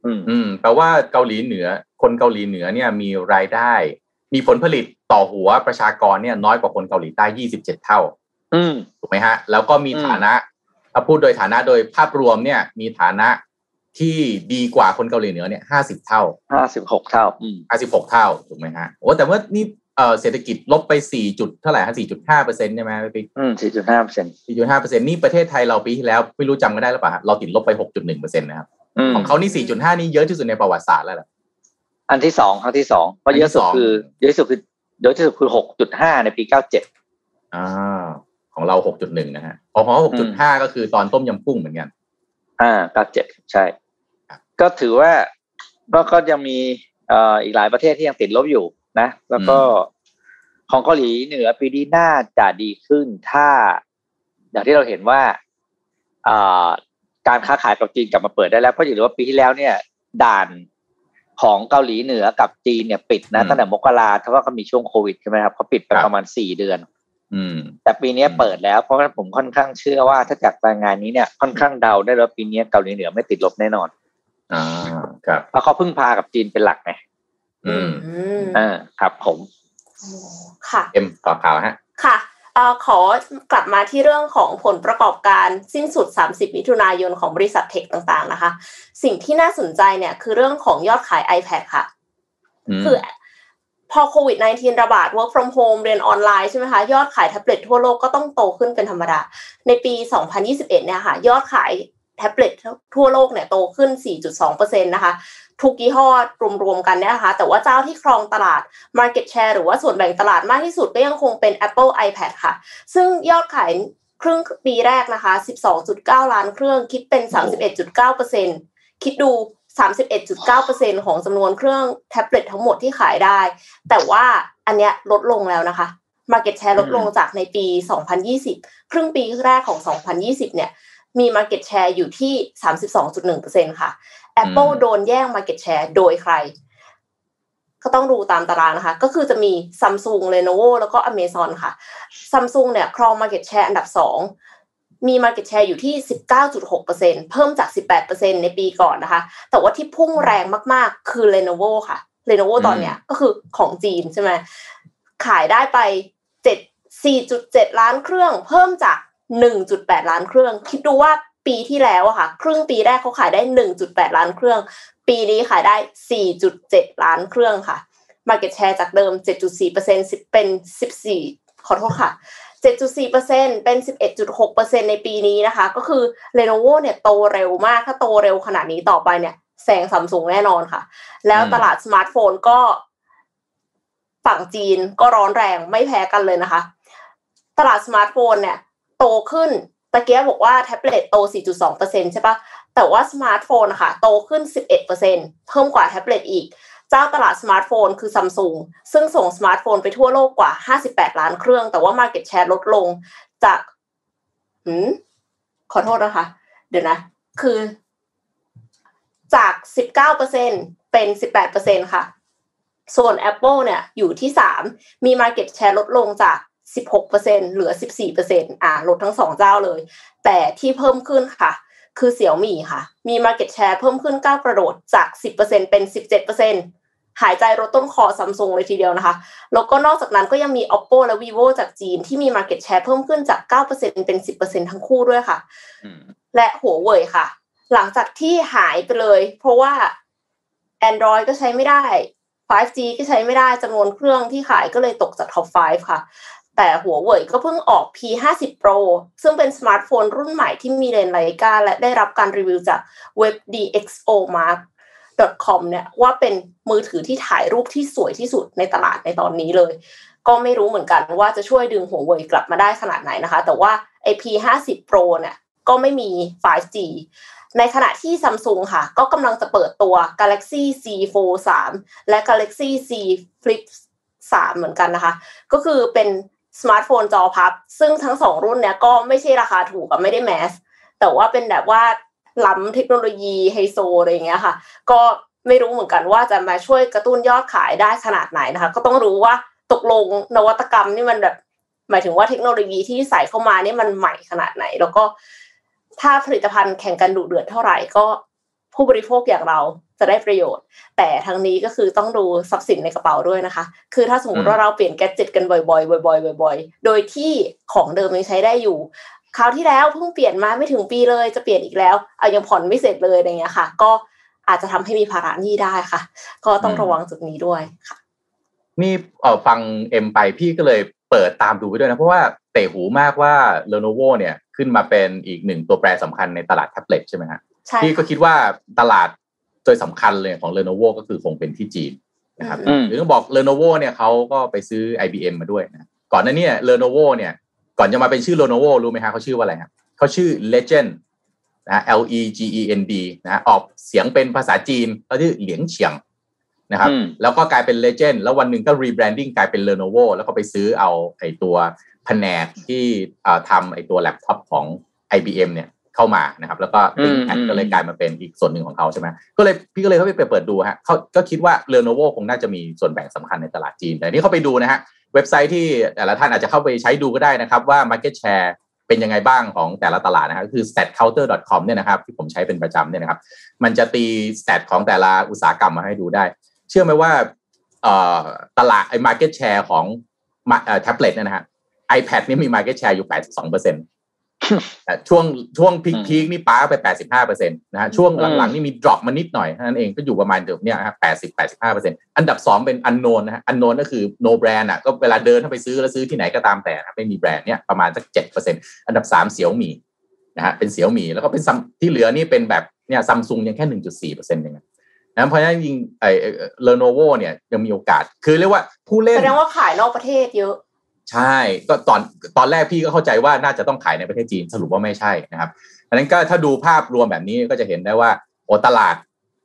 อืมอืมแปลว่าเกาหลีเหนือ คนเกาหลีเหนือเนี่ยมีรายได้ มีผลผลิตต่อหัวประชากรเนี่ย น้อยกว่าคนเกาหลีใต้ยี่สิบเจ็ดเท่า อืมถูกไหมฮะ แล้วก็มีอืมฐานะถ้าพูดโดยฐานะโดยภาพรวมเนี่ย มีฐานะที่ดีกว่าคนเกาหลีเหนือเนี่ยห้าสิบเท่าห้าสิบหกเท่าอืมห้าสิบหกเท่าถูกไหมฮะโอ้แต่ว่านี่ เอ่อเศรษฐกิจลบไปสี่จุดเท่าไหร่ฮะสี่จุดห้าเปอร์เซ็นต์ใช่ไหมพี่ปิ๊กอืมสี่จุดห้าเปอร์เซ็นต์สี่จุดห้าเปอร์เซ็นต์นี่ประเทศไทยเราปีที่แล้วไม่รู้จำกันได้หรือเปล่าฮะเราติดลบไปหกจุดหนึ่งเปอร์เซ็นต์นะครับของเขานี่4.5นี่เยอะที่สุดในประวัติศาสตร์แล้วแหละอันที่สองครั้งที่สองเพราะเยอะสุดอันที่สองคือเยอะที่สุดคือเยอะที่สุดคือหกจุดห้าในปีเก้าเจ็ดอ่าของเรา6.1นะฮะของเขา6.5ก็คือตอนต้มยำกุ้งเหมือนกัน อ่าเก้าเจ็ดใช่ครับก็ถือว่าก็ก็ยังมีเอ่ออีกหลายประเทศที่ยังติดลบอยู่ นะ แล้วก็ของเกาหลีเหนือปีนี้น่าจะดีขึ้น ถ้า อย่างที่เราเห็นว่าอ่าการค้าขายกับจีนกลับมาเปิดได้แล้วเพราะอย่าลืมว่าปีที่แล้วเนี่ย ด่านของเกาหลีเหนือกับจีนเนี่ยปิดนะอืมตั้งแต่มกราเพราะว่าเขามีช่วงโควิดใช่ไหมครับเขาปิดไปครับประมาณสี่เดือน อืม แต่ปีนี้อืมเปิดแล้วเพราะฉะนั้นผมค่อนข้างเชื่อว่าถ้าจากรายงานนี้เนี่ยค่อนข้างเดาได้แล้วาปีนี้เกาหลีเหนือไม่ติดลบแน่นอนอ่าครับเพราะเขาพึ่งพากับจีนเป็นหลักไง อืมอืมอ่าครับผมค่ะเอ็มต่อข่าวฮะ ค่ะเอ่อขอกลับมาที่เรื่องของผลประกอบการสิ้นสุด 30 มิถุนายนของบริษัทเทคต่างๆนะคะ สิ่งที่น่าสนใจเนี่ยคือเรื่องของยอดขาย iPad ค่ะอืมคือพอโควิด -19 ระบาด work from home เรียนออนไลน์ใช่ไหมคะ ยอดขายแท็บเล็ตทั่วโลกก็ต้องโตขึ้นเป็นธรรมดา ในปี 2021 เนี่ยค่ะ ยอดขาย แท็บเล็ตทั่วโลกเนี่ยโตขึ้น 4.2%นะคะ ทุกยี่ห้อรวมๆกันเนี่ยนะคะ แต่ว่าเจ้าที่ครองตลาด Market Share หรือว่าส่วนแบ่งตลาดมากที่สุดก็ยังคงเป็น Apple iPad ค่ะ ซึ่งยอดขายครึ่งปีแรกนะคะ 12.9 ล้านเครื่องคิดเป็น 31.9%คิดดู 31.9%ของจำนวนเครื่องแท็บเล็ตทั้งหมดที่ขายได้ แต่ว่าอันเนี้ยลดลงแล้วนะคะ Market Share ลดลงจากในปี 2020 ครึ่งปีแรกของ 2020 เนี่ย มี Market Share อยู่ที่ 32.1%ค่ะ Apple อืมโดนแย่ง Market Share โดยใคร ก็ต้องดูตามตารางนะคะ ก็คือจะมี Samsung Lenovo แล้วก็ Amazon ค่ะ Samsung เนี่ยครอง Market Share อันดับ 2 มี Market Share อยู่ที่ 19.6%เพิ่มจาก 18%ในปีก่อนนะคะ แต่ว่าที่พุ่งแรงมากๆ คือ Lenovo ค่ะ Lenovo ตอนเนี้ยก็คือของจีนใช่ไหมขายได้ไป7 4.7 ล้านเครื่องเพิ่มจาก 1.8 ล้านเครื่อง คิดดูว่าปีที่แล้วอะค่ะ ครึ่งปีแรกเขาขายได้ 1.8 ล้านเครื่อง ปีนี้ขายได้ 4.7 ล้านเครื่องค่ะ Market Share จากเดิม 7.4%เป็น 14 ขอโทษค่ะ 7.4%เป็น 11.6%ในปีนี้นะคะ ก็คือ Lenovo เนี่ยโตเร็วมาก ถ้าโตเร็วขนาดนี้ต่อไปเนี่ยแซงซัมซุงแน่นอนค่ะ แล้วอืมตลาดสมาร์ทโฟนก็ฝั่งจีนก็ร้อนแรงไม่แพ้กันเลยนะคะ ตลาดสมาร์ทโฟนเนี่ย โตขึ้นตะเกียบบอกว่าแท็บเล็ตโต 4.2%ใช่ปะแต่ว่าสมาร์ทโฟนนะคะโตขึ้น 11%เพิ่มกว่าแท็บเล็ตอีก เจ้าตลาดสมาร์ทโฟนคือซัมซุงซึ่งส่งสมาร์ทโฟนไปทั่วโลกกว่า 58 ล้านเครื่อง แต่ว่า Market Share ลดลงจากหืมขอโทษนะคะ เดี๋ยวนะ คือจาก 19%เป็น 18%ค่ะ ส่วน Apple เนี่ยอยู่ที่ 3 มี Market Share ลดลงจาก 16%เหลือ 14%อ่าลดทั้งสองเจ้าเลย แต่ที่เพิ่มขึ้นค่ะ คือเสี่ยวมี่ค่ะ มี Market Share เพิ่มขึ้นก้าวกระโดดจาก 10%เป็น 17%หายใจรถต้นคอซัมซุงเลยทีเดียวนะคะ แล้วก็นอกจากนั้นก็ยังมี oppo และ vivo จากจีนที่มี market share เพิ่มขึ้นจาก 9%เป็น 10%ทั้งคู่ด้วยค่ะอืมและหัวเว่ยค่ะ หลังจากที่หายไปเลย เพราะว่า Android ก็ใช้ไม่ได้ 5G ก็ใช้ไม่ได้จำนวนเครื่องที่ขายก็เลยตกจาก Top 5 ค่ะ แต่หัวเว่ยก็เพิ่งออก P50 Pro ซึ่งเป็นสมาร์ทโฟนรุ่นใหม่ที่มีเลนส์ไลกาและได้รับการรีวิวจากเว็บ dxomark com เนี่ยว่าเป็นมือถือที่ถ่ายรูปที่สวยที่สุดในตลาดในตอนนี้เลย ก็ไม่รู้เหมือนกันว่าจะช่วยดึงหัวเว่ยกลับมาได้ขนาดไหนนะคะ แต่ว่าไอ P50 Pro เนี่ยก็ไม่มี 5G ในขณะที่ซัมซุงค่ะ ก็กำลังจะเปิดตัว Galaxy Z Fold 3 และ Galaxy Z Flip 3 เหมือนกันนะคะ ก็คือเป็น สมาร์ทโฟนจอพับ ซึ่งทั้งสองรุ่นเนี่ยก็ไม่ใช่ราคาถูกกับไม่ได้ mass แต่ว่าเป็นแบบว่าล้ำเทคโนโลยีไฮโซอะไรอย่างเงี้ยค่ะ ก็ไม่รู้เหมือนกันว่าจะมาช่วยกระตุ้นยอดขายได้ขนาดไหนนะคะ ก็ต้องรู้ว่าตกลงนวัตกรรมนี่มันแบบ หมายถึงว่าเทคโนโลยีที่ใส่เข้ามานี่มันใหม่ขนาดไหน แล้วก็ถ้าผลิตภัณฑ์แข่งกันดุเดือดเท่าไหร่ก็ผู้บริโภคอย่างเรา จะได้ประโยชน์ แต่ทั้งนี้ก็คือต้องดูทรัพย์สินในกระเป๋าด้วยนะคะ คือถ้าสมมติว่าเราเปลี่ยนแกดเจ็ตกันบ่อยๆ บ่อยๆ บ่อยๆ โดยที่ของเดิมยังใช้ได้อยู่คราวที่แล้วเพิ่งเปลี่ยนมาไม่ถึงปีเลยจะเปลี่ยนอีกแล้วเอายังผ่อนไม่เสร็จเลยอะไรเงี้ยค่ะ ก็อาจจะทำให้มีภาระหนี้ได้ค่ะ ก็ต้องระวังจุดนี้ด้วยค่ะ นี่เออฟังเอ็มไปพี่ก็เลยเปิดตามดูไปด้วยนะเพราะว่าเตะหูมากว่า Lenovo เนี่ยขึ้นมาเป็นอีกหนึ่งตัวแปรสำคัญในตลาดแท็บเล็ตใช่ไหมฮะใช่พี่ก็ค่ะคิดว่าตลาด โดยสำคัญเลยของ Lenovo ก็คือคงเป็นที่จีนนะครับอืมหรือต้องบอก Lenovo เนี่ยเขาก็ไปซื้อ IBM มาด้วยนะก่อนหน้าเนี้ Lenovo เนี่ย ก่อนจะมาเป็นชื่อ Lenovo รู้ไหมฮะเขาชื่อว่าอะไรครับเขาชื่อ Legend นะ L E G E N D นะออกเสียงเป็นภาษาจีนก็ชื่อเหลียนเสี่ยงนะครับอืมแล้วก็กลายเป็น Legend แล้ววันหนึ่งก็ rebranding กลายเป็น Lenovo แล้วก็ไปซื้อเอาไอ้ตัวแผนกที่อ่าทำไอ้ตัวแล็ปท็อปของ IBM เนี่ย เข้ามานะครับ แล้วก็อืม ThinkPad อืมก็เลยกลายมาเป็นอีกส่วนหนึ่งของเขาใช่ไหมก็เลยพี่ก็เลยเข้าไปเปิดดูฮะเขาก็คิดว่า Lenovo คงน่าจะมีส่วนแบ่งสำคัญในตลาดจีน แต่นี่เขาไปดูนะฮะเว็บไซต์ที่แต่ละท่านอาจจะเข้าไปใช้ดูก็ได้นะครับว่า market share เป็นยังไงบ้างของแต่ละตลาดนะครับคือ statcounter.com เนี่ยนะครับที่ผมใช้เป็นประจำเนี่ยนะครับ มันจะตี stat ของแต่ละอุตสาหกรรมมาให้ดูได้ เชื่อไหมว่าเอ่อตลาดไอ้ market share ของแท็บเล็ตเนี่ยนะฮะ iPad นี่มี market share อยู่ 82เปอร์เซ็นต์ ช่วงช่วง peak peak นี่ปาไป85เปอร์เซ็นต์นะฮะช่วงหลังๆนี่มี drop มานิดหน่อยเท่านั้นเองก็อยู่ประมาณเดิมเนี่ยครับ80 85เปอร์เซ็นต์อันดับ2เป็น unknown นะฮะ unknown ก็คือ no brand อะก็เวลาเดินเข้าไปซื้อแล้วซื้อที่ไหนก็ตามแต่นะไม่มีแบรนด์เนี่ยประมาณสัก7เปอร์เซ็นต์อันดับ3เสี่ยวหมี่นะฮะเป็นเสี่ยวหมี่แล้วก็เป็นซัมที่เหลือนี่เป็นแบบเนี่ยซัมซุงยังแค่1.4เปอร์เซ็นต์เองนะนะเพราะฉะนั้นจริงไอ้เลโนโวเนี่ยยังมีโอกาส คือเรียกว่าผู้เล่นแสดงว่าขายนอกประเทศเยอะ ใช่ก็ตอนตอนแรกพี่ก็เข้าใจว่าน่าจะต้องขายในประเทศจีนสรุปว่าไม่ใช่นะครับอันนั้นก็ถ้าดูภาพรวมแบบนี้ก็จะเห็นได้ว่าโอตลาด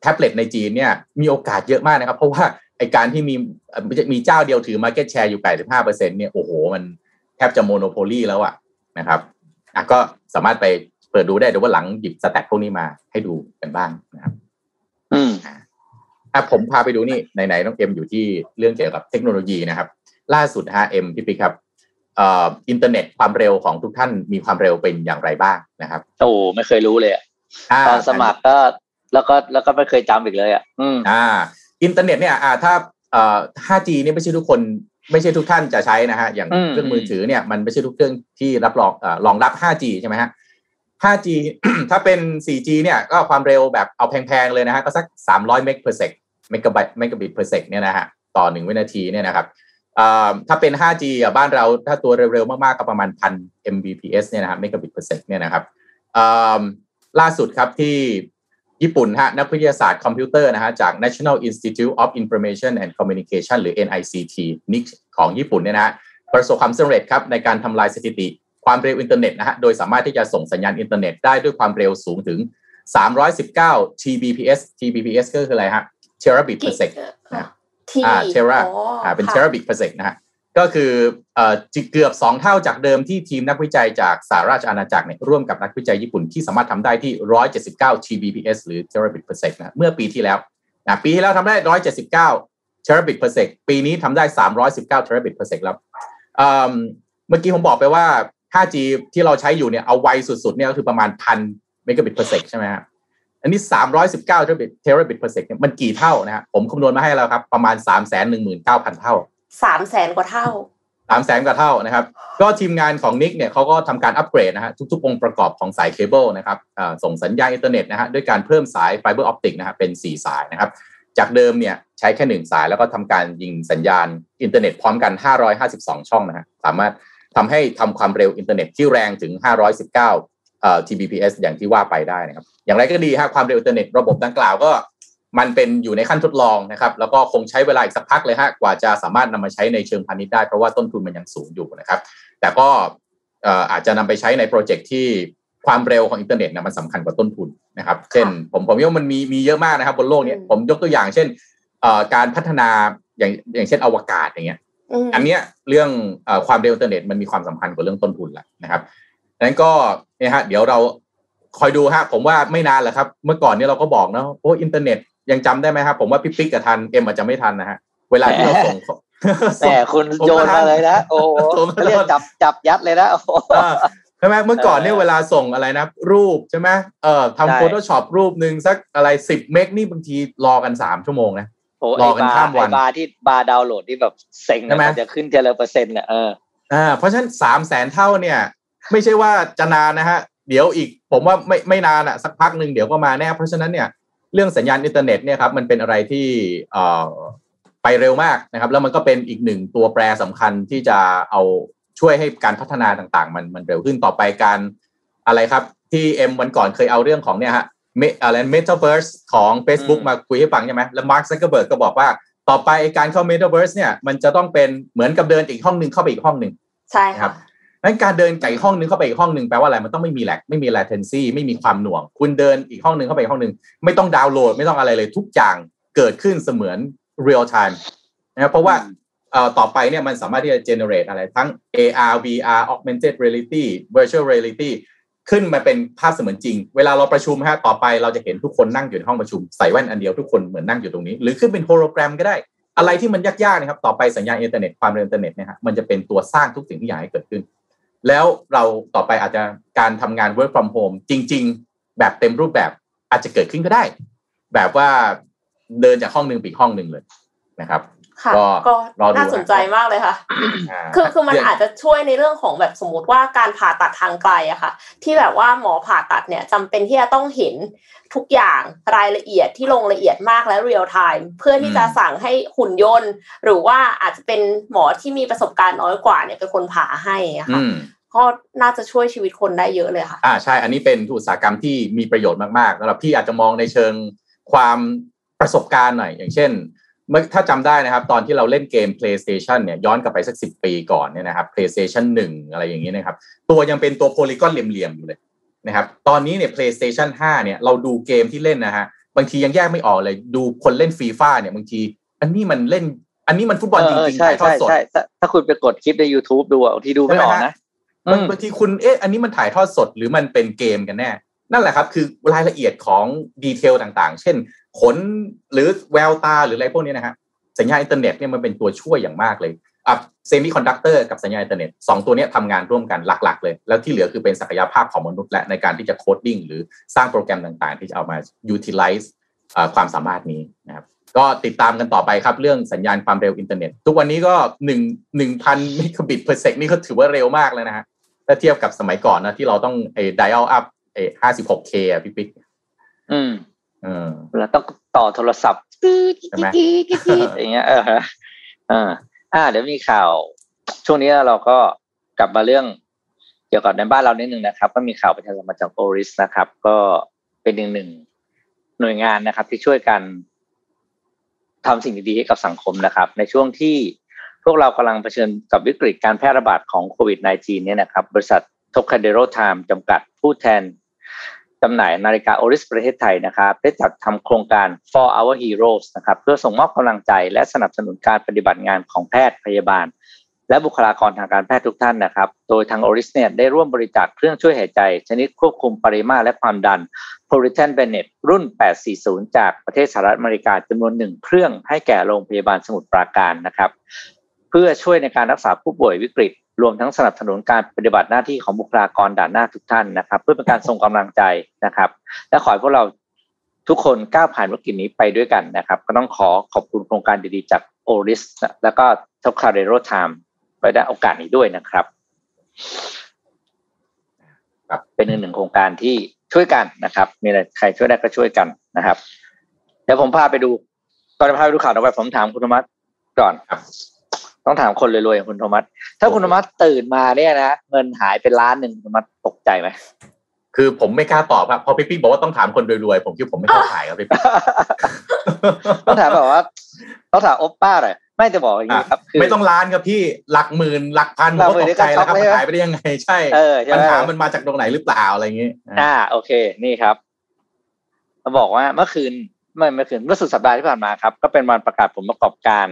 แท็บเล็ตในจีนเนี่ยมีโอกาสเยอะมากนะครับ เพราะว่าไอ้การที่มีเอ่อมีเจ้าเดียวถือ Market Share อยู่ 85%เนี่ยโอ้โห มันแทบจะ monopoly แล้วอะนะครับอะก็สามารถไปเปิดดูได้เดี๋ยววันหลังหยิบ stat พวกนี้มาให้ดูกันบ้างนะครับ อืมอะผมพาไปดูนี่ไหนๆน้องเอ็มอยู่ที่เรื่องเกี่ยวกับเทคโนโลยีนะครับ ล่าสุดฮะเอ็มพี่ปิ๊กครับเอ่ออินเทอร์เน็ตความเร็วของทุกท่านมีความเร็วเป็นอย่างไรบ้างนะครับ โอ้ไม่เคยรู้เลยอะาตอนสมัครก็แล้วก็แล้วก็ไม่เคยจำอีกเลยอะอืมอ่า อินเทอร์เน็ตเนี่ยอ่าถ้าเอ่อ 5G เนี่ยไม่ใช่ทุกคน ไม่ใช่ทุกท่านจะใช้นะฮะอย่างอืมเครื่องมือถือเนี่ยมันไม่ใช่ทุกเครื่องที่รับรองเอ่อรองรับ 5G ใช่ไหมฮะ 5G ถ้าเป็น 4G เนี่ยก็ความเร็วแบบเอาแพงๆเลยนะฮะก็สัก 300 meg per sec เมกะไบต์เมกะบิต per sec เนี่ยนะฮะต่อหนึ่งวินาทีเนี่ยนะครับเอ่อ ถ้าเป็น 5G บ้านเราถ้าตัวเร็วๆ มากๆ ก็ประมาณ1,000 Mbps เนี่ยนะครับเมกะบิต per sec เนี่ยนะครับล่าสุดครับที่ญี่ปุ่นฮะนักวิทยาศาสตร์คอมพิวเตอร์นะฮะจาก National Institute of Information and Communication หรือ NICT NIC ของญี่ปุ่นเนี่ยนะฮะประสบความสำเร็จครับในการทำลายสถิติความเร็วอินเทอร์เน็ตนะฮะโดยสามารถที่จะส่งสัญญาณอินเทอร์เน็ตได้ด้วยความเร็วสูงถึง 319 Tbps Tbps ก็คืออะไรฮะ terabit per sec นะ ที่อ่า Tera อ๋ออ่าเป็นค่ะ terabit per sec นะฮะก็คือเอ่อจิเกือบ 2 เท่าจากเดิมที่ทีมนักวิจัยจากสหราชอาณาจักรเนี่ยร่วมกับนักวิจัยญี่ปุ่นที่สามารถทำได้ที่ 179 Tbps หรือ terabit per sec นะเมื่อปีที่แล้วนะปีที่แล้วทำได้ 179 terabit per sec ปีนี้ทำได้ 319 terabit per sec แล้วเอิ่มเมื่อกี้ผมบอกไปว่า 5G ที่เราใช้อยู่เนี่ยเอาไวสุดๆเนี่ยก็คือประมาณพันเมกะบิต per sec ใช่ไหมฮะ อันนี้ 319 terabit terabit per second มันกี่เท่านะฮะผมคำนวณมาให้แล้วครับ ประมาณ 3 1 9 0 0 0 เท่าสามแสนกว่าเท่า 3 0 0 0 0 กว่าเท่านะครับ ก็ทีมงานของนิกเนี่ยเขาก็ทำการอัปเกรดนะฮะทุกๆ องค์ประกอบของสายเคเบิลนะครับอ่าส่งสัญญาณอินเทอร์เน็ตนะฮะด้วยการเพิ่มสายไฟเบอร์ออปติกนะฮะเป็น 4 สายนะครับ จากเดิมเนี่ยใช้แค่ 1 สายแล้วก็ทำการยิงสัญญาณอินเทอร์เน็ตพร้อมกัน 552 ช่องนะฮะสามารถทำให้ทำความเร็วอินเทอร์เน็ตที่แรงถึง 519เอ่อ Tbps อย่างที่ว่าไปได้นะครับ อย่างไรก็ดีฮะความเร็วอินเทอร์เน็ตระบบดังกล่าวก็ มันเป็นอยู่ในขั้นทดลองนะครับ แล้วก็คงใช้เวลาอีกสักพักเลยฮะกว่าจะสามารถนำมาใช้ในเชิงพาณิชย์ได้ เพราะว่าต้นทุนมันยังสูงอยู่นะครับ แต่ก็เอ่ออาจจะนำไปใช้ในโปรเจกต์ที่ความเร็วของอินเทอร์เน็ตนะมันสำคัญกว่าต้นทุนนะครับ เช่น ผมผมว่ามันมีมีเยอะมากนะครับ บนโลกเนี้ยอืมผมยกตัวอย่าง เช่นเอ่อการพัฒนาอย่างอย่างเช่นอวกาศอย่างเงี้ยอืมอันเนี้ยเรื่องเออความเร็วอินเทอร์เน็ตมันมีความสำคัญกว่าเรื่องต้นทุนแหละนะครับดัง นั้นก็เนี่ยฮะเดี๋ยวเราคอยดูฮะผมว่าไม่นานแหละครับ เมื่อก่อนเนี่ยเราก็บอกนะโอ้อินเทอร์เน็ตยังจำได้ไหมครับผมว่าพี่ปิ๊กกับทันเอ็มอาจจะไม่ทันนะฮะเวลาที่เราส่งแต่คุณผมโยก็นทัมาเลยนะโอ้โหผมก็ทันเรียกจับจับยัดเลยนะโอ้โหเออใช่ไหมเมื่อก่อนเนี่ยเออเวลาส่งอะไรนะ รูปใช่ไหมเออใช่ทำ Photoshop รูปหนึ่งสักอะไรสิบเมกนี่บางทีรอกันสามชั่วโมงนะโอ้รอกันข้ามวัไอ้บาร์ไอ้บาร์ที่บาร์ดาวน์โหลดที่แบบเซ็งใช่ไหมมันจะขึ้นจำนวนเปอร์เซ็นต์เนี่ยเอออ่าเพราะฉะนั้นสามแสนเท่าเนี่ย ไม่ใช่ว่าจะนานนะฮะเดี๋ยวอีกผมว่าไม่ไม่นานอะสักพักหนึ่งเดี๋ยวก็มาแน่เพราะฉะนั้นเนี่ยเรื่องสัญญาณอินเทอร์เน็ตเนี่ยครับมันเป็นอะไรที่เอ่อไปเร็วมากนะครับ แล้วมันก็เป็นอีกหนึ่งตัวแปรสำคัญที่จะเอาช่วยให้การพัฒนาต่างๆ มันมันเร็วขึ้นต่อไปการอะไรครับที่เอ็มวันก่อนเคยเอาเรื่องของเนี่ยฮะเมอะไรเมตาเวิร์สของ Facebook อืมมาคุยให้ฟังใช่ไหมแล้วมาร์คซักเกอร์เบิร์กก็บอกว่าต่อไปการเข้าเมตาเวิร์สเนี่ยมันจะต้องเป็นเหมือนกับเดินอีกห้องหนึ่งเข้าไปอีกห้องหนึ่งใช่ครัค่ะ นั้นการเดินจากห้องหนึ่งเข้าไปอีกห้องหนึ่งแปลว่าอะไรมันต้องไม่มี lag ไม่มี latency ไม่มีความหน่วง คุณเดินอีกห้องหนึ่งเข้าไปอีกห้องหนึ่งไม่ต้องดาวน์โหลดไม่ต้องอะไรเลย ทุกอย่างเกิดขึ้นเสมือน real time นะครับเพราะว่าเอ่อต่อไปเนี่ยมันสามารถที่จะ generate อะไรทั้ง AR VR augmented reality virtual reality ขึ้นมาเป็นภาพเสมือนจริง เวลาเราประชุมฮะต่อไปเราจะเห็นทุกคนนั่งอยู่ในห้องประชุมใส่แว่นอันเดียวทุกคนเหมือนนั่งอยู่ตรงนี้ หรือขึ้นเป็นโฮโลแกรมก็ได้ อะไรที่มันยากๆนะครับต่อไปสัญญาณอินเทอร์เน็ตความเร็วอินเทอร์เน็ตเนี่ยฮะมันจะเป็นตัวสร้างทุกสิ่งที่อยากให้เกิดขึ้น แล้วเราต่อไปอาจจะการทำงาน work from home จริง ๆ แบบเต็มรูปแบบอาจจะเกิดขึ้นก็ได้ แบบว่าเดินจากห้องหนึ่งไปห้องหนึ่งเลยนะครับ ค่ะก็ก็รอดูน่าสนใจมามากเลยค่ะ คือคือมันเรื่องอาจจะช่วยในเรื่องของแบบสมมติว่าการผ่าตัดทางไกลอะค่ะ ที่แบบว่าหมอผ่าตัดเนี่ยจำเป็นที่จะต้องเห็นทุกอย่างรายละเอียดที่ลงละเอียดมากและ real time เพื่อที่จะสั่งให้หุ่นยนต์ หรือว่าอาจจะเป็นหมอที่มีประสบการณ์น้อยกว่าเนี่ยเป็นคนผ่าให้อะค่ะอืมก็น่าจะช่วยชีวิตคนได้เยอะเลยค่ะ อ่าใช่ อันนี้เป็นอุตสาหกรรมที่มีประโยชน์มากๆสำหรับพี่อาจจะมองในเชิงความประสบการณ์หน่อย อย่างเช่น เมื่อถ้าจำได้นะครับ ตอนที่เราเล่นเกม PlayStation เนี่ยย้อนกลับไปสักสิปีก่อนเนี่ยนะครับ PlayStation 1 อะไรอย่างนี้นะครับ ตัวยังเป็นตัวโพลีกอนเหลี่ยมๆอยู่เลยนะครับตอนนี้เนี่ย PlayStation 5 เนี่ยเราดูเกมที่เล่นนะฮะบางทียังแยกไม่ออกเลย ดูคนเล่นฟีฟ่าเนี่ยบางที อันนี้มันเล่น อันนี้มันฟุตบอลจริงๆเออใช่ถ่ายทอดใช่สดใช่ถ้าถ้าคุณไปกดคลิปใน YouTube ดูอะบางทีดูไม่ออกนะบางอืมบางทีคุณเอ๊ะอันนี้มันถ่ายทอดสดหรือมันเป็นเกมกันแน่นั่นแหละครับ คือรายละเอียดของ detail ต่างๆ เช่น ขนหรือแววตาหรืออะไรพวกนี้นะฮะสัญญาณอินเทอร์เน็ตเนี่ยมันเป็นตัวช่วยอย่างมากเลยอะเซมิคอนดักเตอร์กับสัญญาณอินเทอร์เน็ตสองตัวนี้ทำงานร่วมกันหลัก ๆ เลย แล้วที่เหลือคือเป็นศักยภาพของมนุษย์และในการที่จะ coding หรือสร้างโปรแกรมต่างๆ ที่จะเอามา utilize ความสามารถนี้นะครับก็ติดตามกันต่อไปครับเรื่องสัญญาณความเร็วอินเทอร์เน็ต ทุกวันนี้ก็หนึ่งหนึ่งพันเมกะบิต per sec นี่ก็ถือว่าเร็วมากแล้วนะฮะถ้าเทียบกับสมัยก่อนนะที่เราต้องไอ้ dial up ไอ้ห้าสิบหก K อะพี่ปิ๊กอืม แล้วต้องต่อโทรศัพท์ตื้อใช่ไหมกิ๊กกิ๊กกิ๊กอย่างเงี้ยเออฮะเอออ่า เดี๋ยวมีข่าว ช่วงนี้เราก็กลับมาเรื่องเกี่ยวกับในบ้านเรานิดนึงนะครับ ก็มีข่าวประชาสัมพันธ์จาก Oris นะครับ ก็เป็นหนึ่งหนึ่งหน่วยงานนะครับ ที่ช่วยกันทำสิ่งดีๆให้กับสังคมนะครับ ในช่วงที่พวกเรากำลังเผชิญกับวิกฤตการแพร่ระบาดของโควิด -19 เนี่ยนะครับ บริษัท Trocadero Time จำกัดผู้แทน จำหน่ายนาฬิกา Oris ประเทศไทยนะครับได้จัดทำโครงการ for our heroes นะครับเพื่อส่งมอบกำลังใจและสนับสนุนการปฏิบัติงานของแพทย์พยาบาล และบุคลากรทางการแพทย์ทุกท่านนะครับ โดยทาง Oris เนี่ยได้ร่วมบริจาคเครื่องช่วยหายใจ ชนิดควบคุมปริมาตรและความดัน p o r i t a n Bennett รุ่น 840 จากประเทศสหรัฐอเมริกาจำนวนหนึ่งเครื่องให้แก่โรงพยาบาลสมุทรปราการนะครับเพื่อช่วยในการรักษาผู้ป่วยวิกฤต รวมทั้งสนับสนุนการปฏิบัติหน้าที่ของบุคลากรด่านหน้าทุกท่านนะครับ เพื่อเป็นการส่งกำลังใจนะครับ และขอให้พวกเราทุกคนก้าวผ่านวิกฤตนี้ไปด้วยกันนะครับ ก็ต้องขอขอบคุณโครงการดีๆจาก Oris แล้วก็ Trocadero Timeไปได้โอกาสนี้ด้วยนะครับ เป็นอีกหนึ่งโครงการที่ช่วยกันนะครับ มีอะไรใครช่วยได้ก็ช่วยกันนะครับ เดี๋ยวผมพาไปดูก่อนจะพาไปดูข่าวต่อไปผมถามคุณธรรมก่อนครับ ต้องถามคนรวยๆอย่างคุณโทมัสถ้าคุณโทมัสตื่นมาเนี่ยนะเงินหายเป็นล้านหนึ่งคุณโทมัสตกใจไหมคือผมไม่กล้าตอบครับพอพี่ปิ๊กบอกว่าต้องถามคนรวยๆผมคิดผมไม่เข้าข่ายครับพี่ปิ๊กต้องถามแบบว่าต้องถามโอปป้าหน่อยไม่จะบอกอย่างนี้ครับคือไม่ต้องล้านครับพี่หลักหมื่นหลักพันผมหลักหมื่ก็นตกใจแล้วครับนี่ก็ช็อกเลยมันหายไปได้ยังไงใช่เออใช่ไหมปัญหามันมาจากตรงไหนหรือเปล่าอะไรอย่างงี้อ่า โอเค นี่ครับมาบอกว่าเมื่อคืนไม่เมื่อคืนเมื่อสุดสัปดาห์ที่ผ่านมาครับ ก็เป็นวันประกาศผลประกอบการ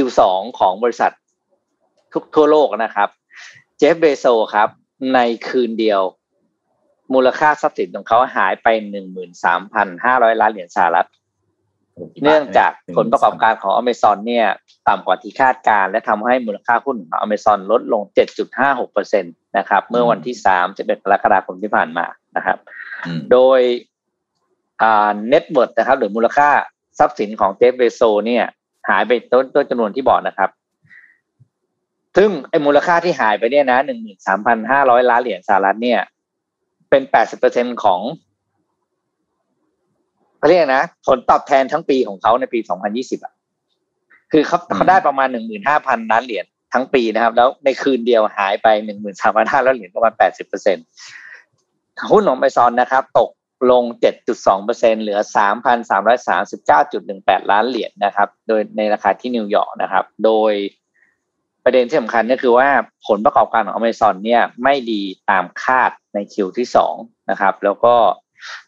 Q2 ของบริษัททุกทั่วโลกนะครับ เจฟเบโซครับ ในคืนเดียว มูลค่าทรัพย์สินของเขาหายไปหนึ่งหมื่นสามพันห้าร้อยล้านเหรียญสหรัฐ เนื่องจากผลประกอบการของ Amazon เนี่ย ต่ำกว่าที่คาดการณ์และทำให้มูลค่าหุ้นของ Amazon ลดลง 7.56%นะครับ เมื่อวันที่3จะเป็นกรกฎาคมที่ผ่านมานะครับอืมโดยอ่า net worth นะครับ หรือมูลค่าทรัพย์สินของเจฟเบโซเนี่ย หายไปต้นต้นจำนวนที่บอกนะครับ ซึ่งไอ้มูลค่าที่หายไปเนี่ยนะหนึ่งหมื่นสามพันห้าร้อยล้านเหรียญสหรัฐเนี่ย เป็นแปดสิบเปอร์เซ็นของเขาเรียกนะ ผลตอบแทนทั้งปีของเขาในปีสองพันยี่สิบอะ คือเขาเขาได้ประมาณหนึ่งหมื่นห้าพันล้านเหรียญทั้งปีนะครับ แล้วในคืนเดียวหายไปหนึ่งหมื่นสามพันห้าร้อยเหรียญประมาณแปดสิบเปอร์เซ็นหุ้นของไมซอนนะครับ ตก ลง 7.2เปอร์เซ็นเหลือ 3,339.18 ล้านเหรียญนะครับ โดยในราคาที่นิวยอร์กนะครับ โดยประเด็นที่สำคัญก็คือว่าผลประกอบการของ Amazon เนี่ยไม่ดีตามคาดในคิวที่สองนะครับ แล้วก็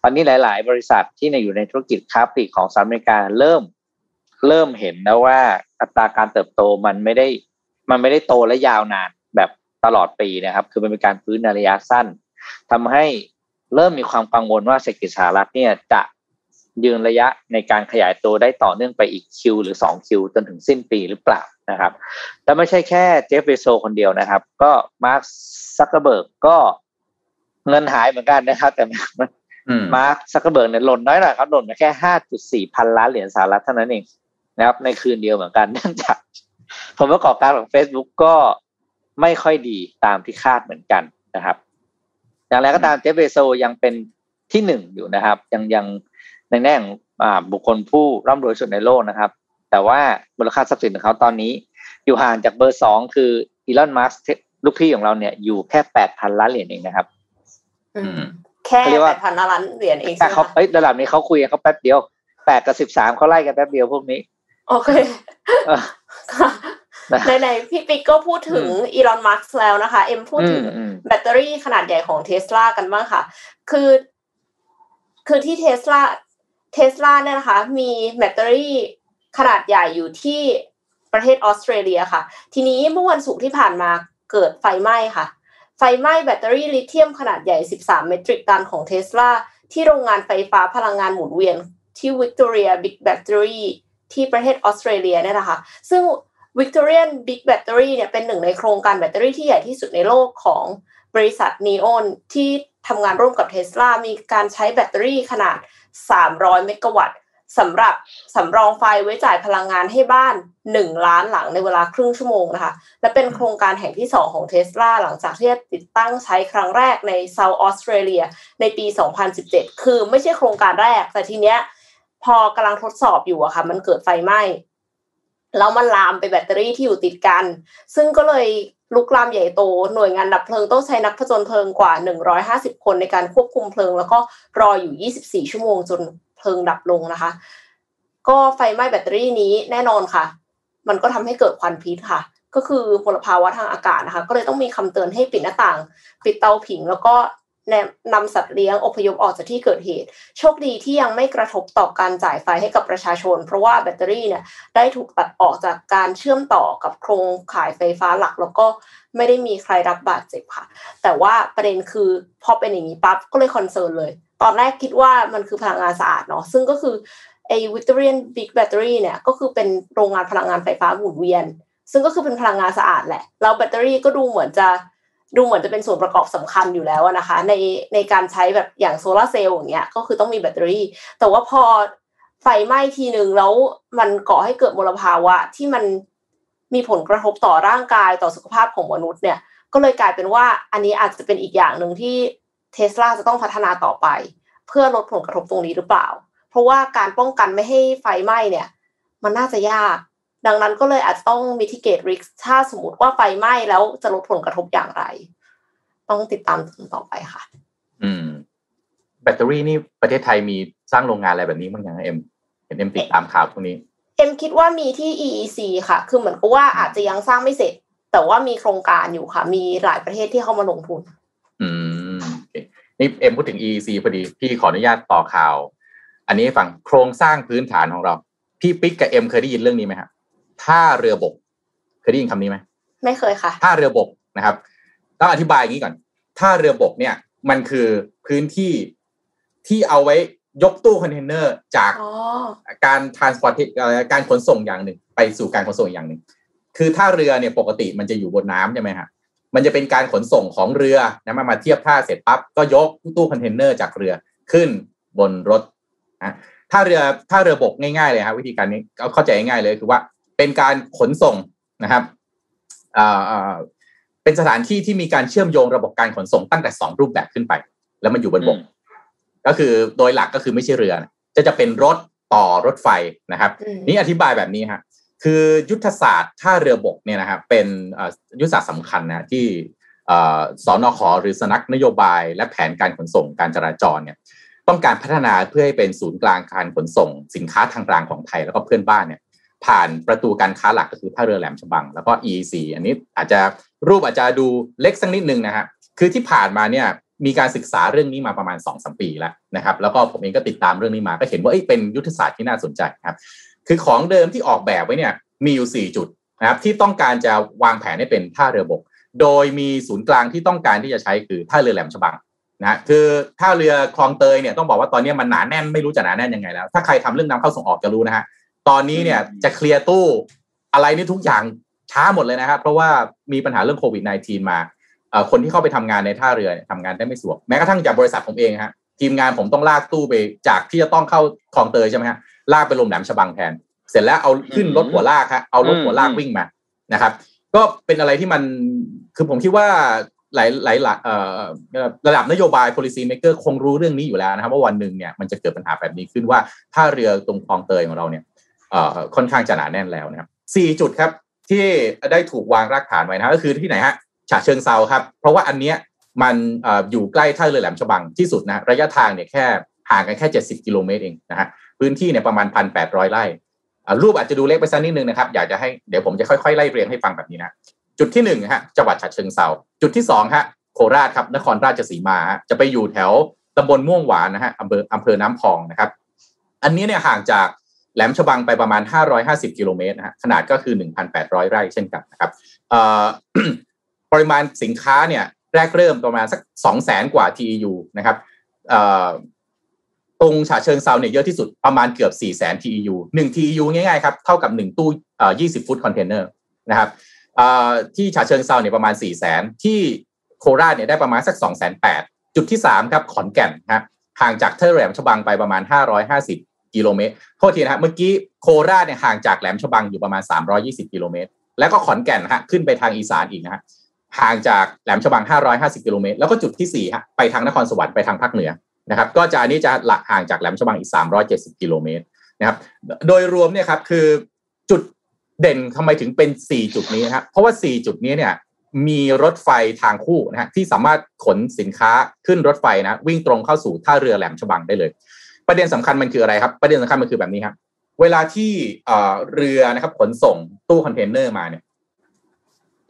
ตอนนี้หลาย ๆ บริษัทที่ในอยู่ในธุรกิจค้าปลีกของสหรัฐอเมริกาเริ่ม เริ่มเห็นแล้วว่าอัตราการเติบโตมันไม่ได้ มันไม่ได้โตและยาวนานแบบตลอดปีนะครับ คือมันเป็นการฟื้นในระยะสั้นทำให้ เริ่มมีความกังวลว่าเศรษฐกิจสหรัฐเนี่ยจะยืนระยะในการขยายตัวได้ต่อเนื่องไปอีกคิวหรือสองคิวจนถึงสิ้นปีหรือเปล่านะครับแล้วไม่ใช่แค่เจฟเบโซคนเดียวนะครับ ก็มาร์คซักเกอร์เบิร์กก็เงินหายเหมือนกันนะครับ แต่อืมมาร์คซักเกอร์เบิร์กเนี่ยหล่นน้อยหน่อยครับหล่นมาแค่ห้าจุดสี่พันล้านเหรียญสหรัฐเท่านั้นเองนะครับ ในคืนเดียวเหมือนกันเนื่องจากผลประกอบการของ Facebook ก็ไม่ค่อยดีตามที่คาดเหมือนกันนะครับ อย่างไรก็ตามเจฟเบโซยังเป็นที่หนึ่งอยู่นะครับ ยังยังในแง่ของอ่าบุคคลผู้ร่ำรวยสุดในโลกนะครับ แต่ว่ามูลค่าทรัพย์สินของเขาตอนนี้ อยู่ห่างจากเบอร์สองคืออีลอนมัสก์ลูกพี่ของเราเนี่ยอยู่แค่แปดพันล้านเหรียญเองนะครับอืมอืมแค่เขาเรียกว่าแปดพันล้านเหรียญเองแต่ใช่ไหมเขาคะเอ้ยระดับนี้เขาคุยกันเขาแป๊บเดียวแปดกับสิบสามเขาไล่กันแป๊บเดียวพวกนี้ โอเค เออค่ะนะไหนๆพี่ปิ๊กก็พูดถึงอีลอนมัสก์แล้วนะคะ เอ็มพูดถึงอืมอืมแบตเตอรี่ขนาดใหญ่ของเทสลากันบ้างค่ะ คือ คือที่เทสลาเทสลาเนี่ยนะคะ มีแบตเตอรี่ขนาดใหญ่อยู่ที่ประเทศออสเตรเลียค่ะ ทีนี้เมื่อวันศุกร์ที่ผ่านมาเกิดไฟไหม้ค่ะ ไฟไหม้แบตเตอรี่ลิเธียมขนาดใหญ่ 13 เมตริกตันของเทสลาที่โรงงานไฟฟ้าพลังงานหมุนเวียนที่ Victorian Big Battery ที่ประเทศออสเตรเลียเนี่ยนะคะ ซึ่ง Victorian Big Battery เนี่ยเป็นหนึ่งในโครงการแบตเตอรี่ที่ใหญ่ที่สุดในโลกของบริษัท Neon ที่ทำงานร่วมกับ Tesla มีการใช้แบตเตอรี่ขนาด 300 เมกะวัตต์สำหรับสำรองไฟไว้จ่ายพลังงานให้บ้าน 1 ล้านหลังในเวลาครึ่งชั่วโมงนะคะ และเป็นโครงการแห่งที่ 2 ของ Tesla หลังจากที่ติดตั้งใช้ครั้งแรกในเซาท์ออสเตรเลียในปี 2017 คือไม่ใช่โครงการแรก แต่ทีเนี้ยพอกำลังทดสอบอยู่อะค่ะ มันเกิดไฟไหม้ แล้วมันลามไปแบตเตอรี่ที่อยู่ติดกัน ซึ่งก็เลยลุกลามใหญ่โต หน่วยงานดับเพลิงต้องใช้นักผจญเพลิงกว่า 150 คนในการควบคุมเพลิง แล้วก็รออยู่ 24 ชั่วโมงจนเพลิงดับลงนะคะ ก็ไฟไหม้แบตเตอรี่นี้แน่นอนค่ะ มันก็ทำให้เกิดควันพิษค่ะ ก็คือมลภาวะทางอากาศนะคะ ก็เลยต้องมีคำเตือนให้ปิดหน้าต่าง ปิดเตาผิง แล้วก็ นำสัตว์เลี้ยงอพยพออกจากที่เกิดเหตุ โชคดีที่ยังไม่กระทบต่อการจ่ายไฟให้กับประชาชน เพราะว่าแบตเตอรี่เนี่ยได้ถูกตัดออกจากการเชื่อมต่อกับโครงข่ายไฟฟ้าหลัก แล้วก็ไม่ได้มีใครรับบาดเจ็บค่ะ แต่ว่าประเด็นคือพอเป็นอย่างนี้ปั๊บก็เลย concern เลย ตอนแรกคิดว่ามันคือพลังงานสะอาดเนาะซึ่งก็คือไอ้ Victorian Big Battery เนี่ยก็คือเป็นโรงงานพลังงานไฟฟ้าหมุนเวียน ซึ่งก็คือเป็นพลังงานสะอาดแหละแล้วแบตเตอรี่ก็ดูเหมือนจะ ดูเหมือนจะเป็นส่วนประกอบสำคัญอยู่แล้วนะคะ ในในการใช้แบบอย่างโซลาเซลล์อย่างเงี้ยก็คือต้องมีแบตเตอรี่ แต่ว่าพอไฟไหม้ทีหนึ่งแล้วมันก่อให้เกิดมลภาวะที่มันมีผลกระทบต่อร่างกายต่อสุขภาพของมนุษย์เนี่ย ก็เลยกลายเป็นว่าอันนี้อาจจะเป็นอีกอย่างหนึ่งที่เทสลาจะต้องพัฒนาต่อไป เพื่อลดผลกระทบตรงนี้หรือเปล่า เพราะว่าการป้องกันไม่ให้ไฟไหม้เนี่ย มันน่าจะยาก ดังนั้นก็เลยอาจจะต้อง mitigate risk ถ้าสมมติว่าไฟไหม้แล้วจะลดผลกระทบอย่างไร ต้องติดตามต่อไปค่ะ อืม แบตเตอรี่นี่ประเทศไทยมีสร้างโรงงานอะไรแบบนี้บ้างยังเอ็มเห็นเอ็มติดตามข่าวพวกนี้ เอ็มคิดว่ามีที่ EEC ค่ะ คือเหมือนกับว่าอาจจะยังสร้างไม่เสร็จ แต่ว่ามีโครงการอยู่ค่ะ มีหลายประเทศที่เข้ามาลงทุน อืมโอเคนี่เอ็มพูดถึง EEC พอดี พี่ขออนุญาตต่อข่าว อันนี้ฟังโครงสร้างพื้นฐานของเรา พี่ปิ๊กกับเอ็มเคยได้ยินเรื่องนี้ไหมครับ ท่าเรือบก เคยได้ยินคำนี้ไหมไม่เคยค่ะ ท่าเรือบกนะครับต้องอธิบายอย่างนี้ก่อน ท่าเรือบกเนี่ย มันคือพื้นที่ที่เอาไว้ยกตู้คอนเทนเนอร์จากอ๋อการ transport เอ่อการขนส่งอย่างหนึ่ง ไปสู่การขนส่งอย่างหนึ่ง คือท่าเรือเนี่ยปกติมันจะอยู่บนน้ำใช่ไหมฮะมันจะเป็นการขนส่งของเรือนะมามาเทียบท่าเสร็จปั๊บก็ยกตู้คอนเทนเนอร์จากเรือขึ้นบนรถนะท่าเรือท่าเรือบกง่ายๆเลยครับวิธีการนี้เอาเข้าใจง่ายๆเลยคือว่า เป็นการขนส่งนะครับอ่าอ่าเป็นสถานที่ที่มีการเชื่อมโยงระบบการขนส่งตั้งแต่สองรูปแบบขึ้นไป แล้วมันอยู่บนบก ก็คือโดยหลักก็คือไม่ใช่เรือนะจะจะเป็นรถต่อรถไฟนะครับอืมนี่อธิบายแบบนี้ฮะคือยุทธศาสตร์ท่าเรือบกเนี่ยนะครับเป็นเอ่อยุทธศาสตร์สำคัญนะที่เอ่อสนขหรือสำนักนโยบาย และแผนการขนส่งการจราจรเนี่ยต้องการพัฒนาเพื่อให้เป็นศูนย์กลางการขนส่ง สินค้าทางรางของไทยแล้วก็เพื่อนบ้านเนี่ย ผ่านประตูการค้าหลักก็คือท่าเรือแหลมฉบัง แล้วก็ EEC อันนี้อาจจะรูปอาจจะดูเล็กสักนิดนึงนะฮะคือที่ผ่านมาเนี่ยมีการศึกษาเรื่องนี้มาประมาณ2อสปีแล้วนะครับ แล้วก็ผมเองก็ติดตามเรื่องนี้มาก็เห็นว่าเอ้ยเป็นยุทธศาสตร์ที่น่าสนใจครับ คือของเดิมที่ออกแบบไว้เนี่ยมีอยู่ 4 จุดนะครับที่ต้องการจะวางแผนให้เป็นท่าเรือบก โดยมีศูนย์กลางที่ต้องการที่จะใช้คือท่าเรือแหลมฉบังนะคือท่าเรือคลองเตยเนี่ยต้องบอกว่าตอนนี้มันหนาแน่นไม่รู้จะหนาแน่นยังไงแล้ว ถ้าใครทำเรื่องนำเข้าส่งออกจะรู้นะฮะ ตอนนี้เนี่ยจะเคลียร์ตู้อะไรนี่ทุกอย่างช้าหมดเลยนะครับ เพราะว่ามีปัญหาเรื่องโควิด -19 มาเอ่อคนที่เข้าไปทำงานในท่าเรือเนี่ยทำงานได้ไม่สะดวกแม้กระทั่งจากบริษัทผมเองฮะทีมงานผมต้องลากตู้ไปจากที่จะต้องเข้าคลองเตยใช่ไหมฮะลากไปลงแหลมฉบังแทน เสร็จแล้วเอาขึ้นรถหัวลากฮะเอารถหัวลากวิ่งมานะครับ ก็เป็นอะไรที่มันคือผมคิดว่าหลายหลายหลายเอ่อระดับนโยบาย policy maker คงรู้เรื่องนี้อยู่แล้วนะครับว่าวันหนึ่งเนี่ยมันจะเกิดปัญหาแบบนี้ขึ้นว่าถ้าเรือตรงคลองเตยของเราเนี่ยเอ่อ ค่อนข้างจะหนาแน่นแล้วนะครับสี่จุดครับที่ได้ถูกวางรากฐานไว้นะก็คือที่ไหนฮะฉะเชิงเซาครับ เพราะว่าอันเนี้ยมันออยู่ใกล้ท่าเรือแหลมฉบังที่สุดนะระยะทางเนี่ยแค่ห่างกันแค่ 70 กิโลเมตรเองนะฮะพื้นที่เนี่ยประมาณ 1,800 ไร่อ่ารูปอาจจะดูเล็กไปสักนิดนึงนะครับ อยากจะให้เดี๋ยวผมจะค่อยๆไล่เรียงให้ฟังแบบนี้นะจุดที่หนึ่งฮะจังหวัดฉะเชิงเซาจุดที่สองฮะโคราชครับนครราชสีมาฮะจะไปอยู่แถวตำบลม่วงหวานนะฮะอำเภออำเภอน้ำพองนะครับ อันนี้เนี่ยห่างจาก แหลมฉบังไปประมาณ 550 กิโลเมตรนะฮะขนาดก็คือ 1,800 ไร่เช่นกันนะครับปริมาณสินค้าเนี่ยแรกเริ่มประมาณสัก 200,000 กว่า TEU นะครับตรงฉะเชิงเทราเนี่ยเยอะที่สุดประมาณเกือบ 4 0 0 0 0 0 TEU 1 TEU ง่ายๆครับเท่ากับ 1 ตู้ 20 ฟุตคอนเทนเนอร์นะครับที่ฉะเชิงเทราเนี่ยประมาณ 4 0 0 0 0 0 ที่โคราชเนี่ยได้ประมาณสัก 2 8 0 0 0จุดที่ 3 ครับขอนแก่นครับห่างจากท่าเรือแหลมฉบังไปประมาณ 550 กิโลเมตรโทษทีนะครับเมื่อกี้โคราชเนี่ยห่างจากแหลมฉบังอยู่ประมาณ 320 กิโลเมตร แล้วก็ขอนแก่นฮะขึ้นไปทางอีสานอีกนะฮะห่างจากแหลมฉบัง 550 กิโลเมตร แล้วก็จุดที่4ฮะไปทางนครสวรรค์ไปทางภาคเหนือนะครับ ก็จะอันนี้จะหลักห่างจากแหลมฉบังอีก 370 กิโลเมตรนะครับ โดยรวมเนี่ยครับคือจุดเด่นทำไมถึงเป็น 4 จุดนี้นะครับเพราะว่า 4 จุดนี้เนี่ยมีรถไฟทางคู่นะฮะที่สามารถขนสินค้าขึ้นรถไฟนะวิ่งตรงเข้าสู่ท่าเรือแหลมฉบังได้เลย ประเด็นสำคัญมันคืออะไรครับ ประเด็นสำคัญมันคือแบบนี้ครับ เวลาที่เอ่อเรือนะครับขนส่งตู้คอนเทนเนอร์มาเนี่ย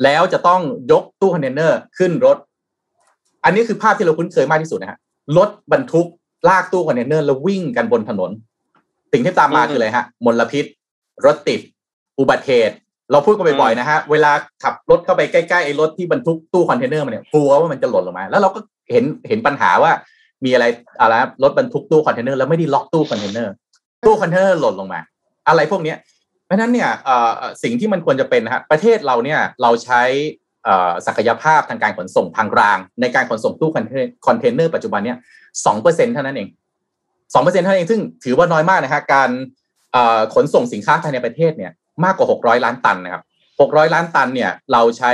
แล้วจะต้องยกตู้คอนเทนเนอร์ขึ้นรถ อันนี้คือภาพที่เราคุ้นเคยมากที่สุดนะฮะรถบรรทุกลากตู้คอนเทนเนอร์แล้ววิ่งกันบนถนน สิ่งที่ตามมาคืออะไรฮะมลพิษ รถติด อุบัติเหตุเราพูดกันบ่อยๆนะฮะ เวลาขับรถเข้าไปใกล้ๆไอ้รถที่บรรทุกตู้คอนเทนเนอร์มาเนี่ยกลัวว่ามันจะหล่นลงมา แล้วเราก็เห็นเห็นปัญหาว่า มีอะไรอะไรรถบรรทุกตู้คอนเทนเนอร์แล้วไม่ได้ล็อกตู้คอนเทนเนอร์ตู้คอนเทนเนอร์หล่นลงมา อะไรพวกเนี้ยเพราะฉะนั้นเนี่ยสิ่งที่มันควรจะเป็นนะฮะประเทศเราเนี่ยเราใช้ศักยภาพทางการขนส่งทางราง ในการขนส่งตู้คอนเทนเนอร์ปัจจุบันเนี่ยสองเปอร์เซ็นต์เท่านั้นเองสองเปอร์เซ็นต์เท่านั้นเองซึ่งถือว่าน้อยมากนะฮะการขนส่งสินค้าภายในประเทศเนี่ยมากกว่าหกร้อยล้านตันนะครับหกร้อยล้านตันเนี่ยเราใช้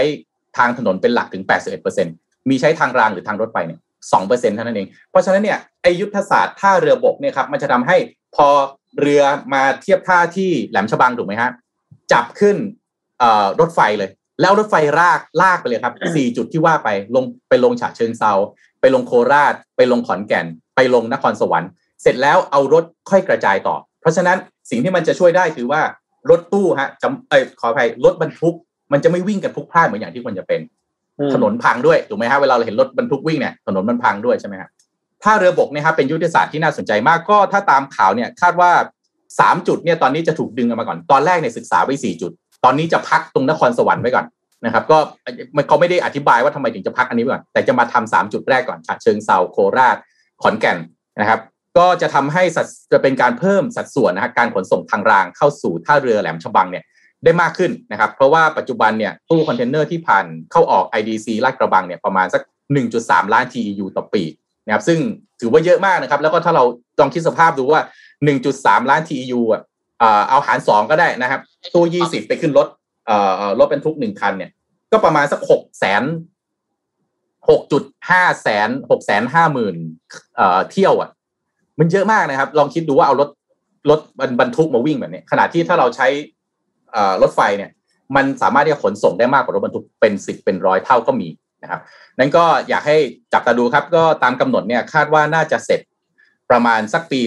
ทางถนนเป็นหลักถึงแปดสิบเอ็ดเปอร์เซ็นต์มีใช้ทางรางหรือทางรถไฟเนี่ย สองเปอร์เซ็นเท่านั้นเอง เพราะฉะนั้นเนี่ยไอยุทธศาสตร์ท่าเรือบกเนี่ยครับมันจะทำให้พอเรือมาเทียบท่าที่แหลมฉบังถูกไหมฮะจับขึ้นรถไฟเลย แล้วรถไฟลากลากไปเลยครับสี่จุดที่ว่าไปลงไปลงฉะเชิงเซาไปลงโคราช ไปลงขอนแก่น ไปลงนครสวรรค์เสร็จแล้วเอารถค่อยกระจายต่อ เพราะฉะนั้นสิ่งที่มันจะช่วยได้คือว่ารถตู้ฮะจำเอ้ขออภัยรถบรรทุก มันจะไม่วิ่งกันพลุกพล่านเหมือนอย่างที่ควรจะเป็น ถนนพังด้วยถูกไหมฮะเวลาเราเห็นรถบรรทุกวิ่งเนี่ยถนนมันพังด้วยใช่ไหมครับถ้าเรือบกเนี่ยครับเป็นยุทธศาสตร์ที่น่าสนใจมากก็ถ้าตามข่าวเนี่ยคาดว่าสามจุดเนี่ยตอนนี้จะถูกดึงออกมาก่อนตอนแรกเนี่ยศึกษาไว้สี่จุด ตอนนี้จะพักตรงนครสวรรค์ไว้ก่อนนะครับ ก็มันเขาไม่ได้อธิบายว่าทำไมถึงจะพักอันนี้ก่อน แต่จะมาทำสามจุดแรกก่อนฉะเชิงเซาโคราชขอนแก่นนะครับ ก็จะทำให้สจะเป็นการเพิ่มสัดส่วนนะฮะการขนส่งทางรางเข้าสู่ท่าเรือแหลมฉบังเนี่ย ได้มากขึ้นนะครับ เพราะว่าปัจจุบันเนี่ยตู้คอนเทนเนอร์ที่ผ่านเข้าออก IDC ลาดกระบังเนี่ยประมาณสัก 1.3 ล้าน TEU ต่อปีนะครับซึ่งถือว่าเยอะมากนะครับ แล้วก็ถ้าเราลองคิดสภาพดูว่า 1.3 ล้าน TEU อะเอาหารสองก็ได้นะครับ ตู้ยี่สิบไปขึ้นรถเอ่อรถบรรทุกหนึ่งคันเนี่ย ก็ประมาณสักหกแสนหกจุดห้าแสนหกแสนห้าหมื่นเอ่อเที่ยวอะ มันเยอะมากนะครับ ลองคิดดูว่าเอารถรถบรรทุกมาวิ่งแบบนี้ขณะที่ถ้าเราใช้ รถไฟเนี่ยมันสามารถที่จะขนส่งได้มากกว่ารถบรรทุกเป็นสิบเป็นร้อยเท่าก็มีนะครับนั้นก็อยากให้จับตาดูครับ ก็ตามกำหนดเนี่ยคาดว่าน่าจะเสร็จประมาณสักปี